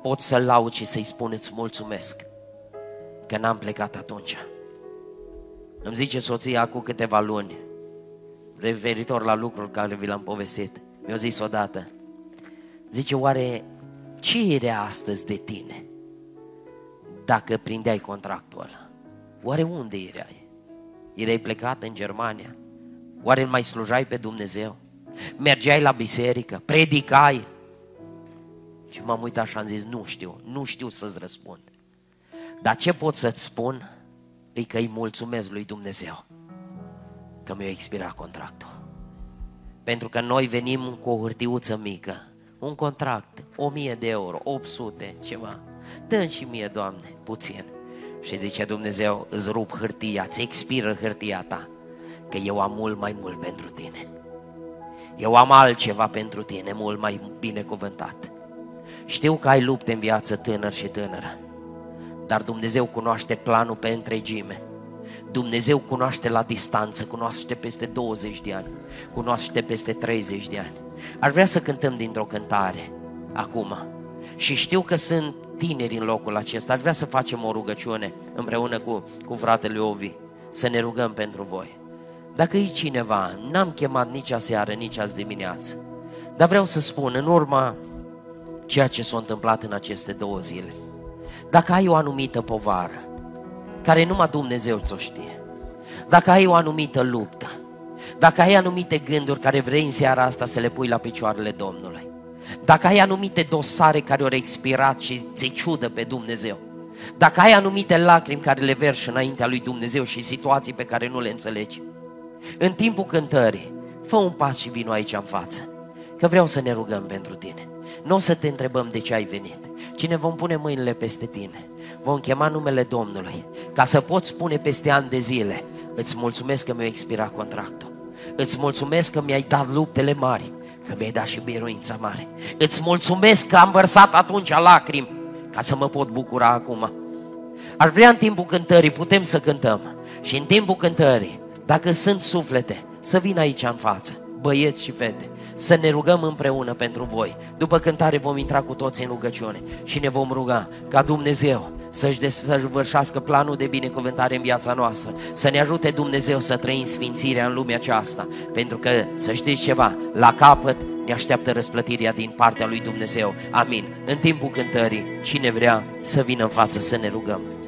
pot să-l laud și să-i spun îți mulțumesc că n-am plecat atunci. Îmi zice soția cu câteva luni, referitor la lucrul care vi l-am povestit. Mi-a zis odată, zice, oare ce era astăzi de tine dacă prindeai contractul ăla? Oare unde erai? Erai plecat în Germania? Oare mai slujai pe Dumnezeu? Mergeai la biserică? Predicai? Și m-am uitat și am zis, nu știu, nu știu să-ți răspund. Dar ce pot să-ți spun e că îi mulțumesc lui Dumnezeu că mi-a expirat contractul. Pentru că noi venim cu o hârtiuță mică, un contract, 1000 de euro, 800, ceva. dă și mie, Doamne, puțin. Și zice Dumnezeu, îți rup hârtia, îți expiră hârtia ta, că eu am mult mai mult pentru tine. Eu am altceva pentru tine, mult mai binecuvântat. Știu că ai lupte în viață tânăr și tânără, dar Dumnezeu cunoaște planul pe întregime. Dumnezeu cunoaște la distanță, cunoaște peste 20 de ani, cunoaște peste 30 de ani. Ar vrea să cântăm dintr-o cântare acum. Și știu că sunt tineri în locul acesta. Ar vrea să facem o rugăciune împreună cu, cu fratele Ovi, să ne rugăm pentru voi. Dacă e cineva, n-am chemat nici aseară, nici azi dimineață, dar vreau să spun, în urma ceea ce s-a întâmplat în aceste două zile, dacă ai o anumită povară, care numai Dumnezeu ți-o știe, dacă ai o anumită luptă, dacă ai anumite gânduri care vrei în seara asta să le pui la picioarele Domnului, dacă ai anumite dosare care au expirat și ți ciudă pe Dumnezeu, dacă ai anumite lacrimi care le verși înaintea lui Dumnezeu și situații pe care nu le înțelegi, în timpul cântării, fă un pas și vino aici în față, că vreau să ne rugăm pentru tine. Nu o să te întrebăm de ce ai venit, cine vom pune mâinile peste tine. Vom chema numele Domnului, ca să poți spune peste ani de zile, îți mulțumesc că mi-a expirat contractul. Îți mulțumesc că mi-ai dat luptele mari, că mi-ai dat și biruința mare. Îți mulțumesc că am vărsat atunci lacrimi, ca să mă pot bucura acum. Ar vrea în timpul cântării, putem să cântăm. Și în timpul cântării, dacă sunt suflete, să vină aici în față, băieți și fete, să ne rugăm împreună pentru voi. După cântare vom intra cu toți în rugăciune și ne vom ruga ca Dumnezeu să-și desăvârșească planul de binecuvântare în viața noastră, să ne ajute Dumnezeu să trăim sfințirea în lumea aceasta, pentru că, să știți ceva, la capăt ne așteaptă răsplătirea din partea lui Dumnezeu. Amin. În timpul cântării, cine vrea să vină în față să ne rugăm.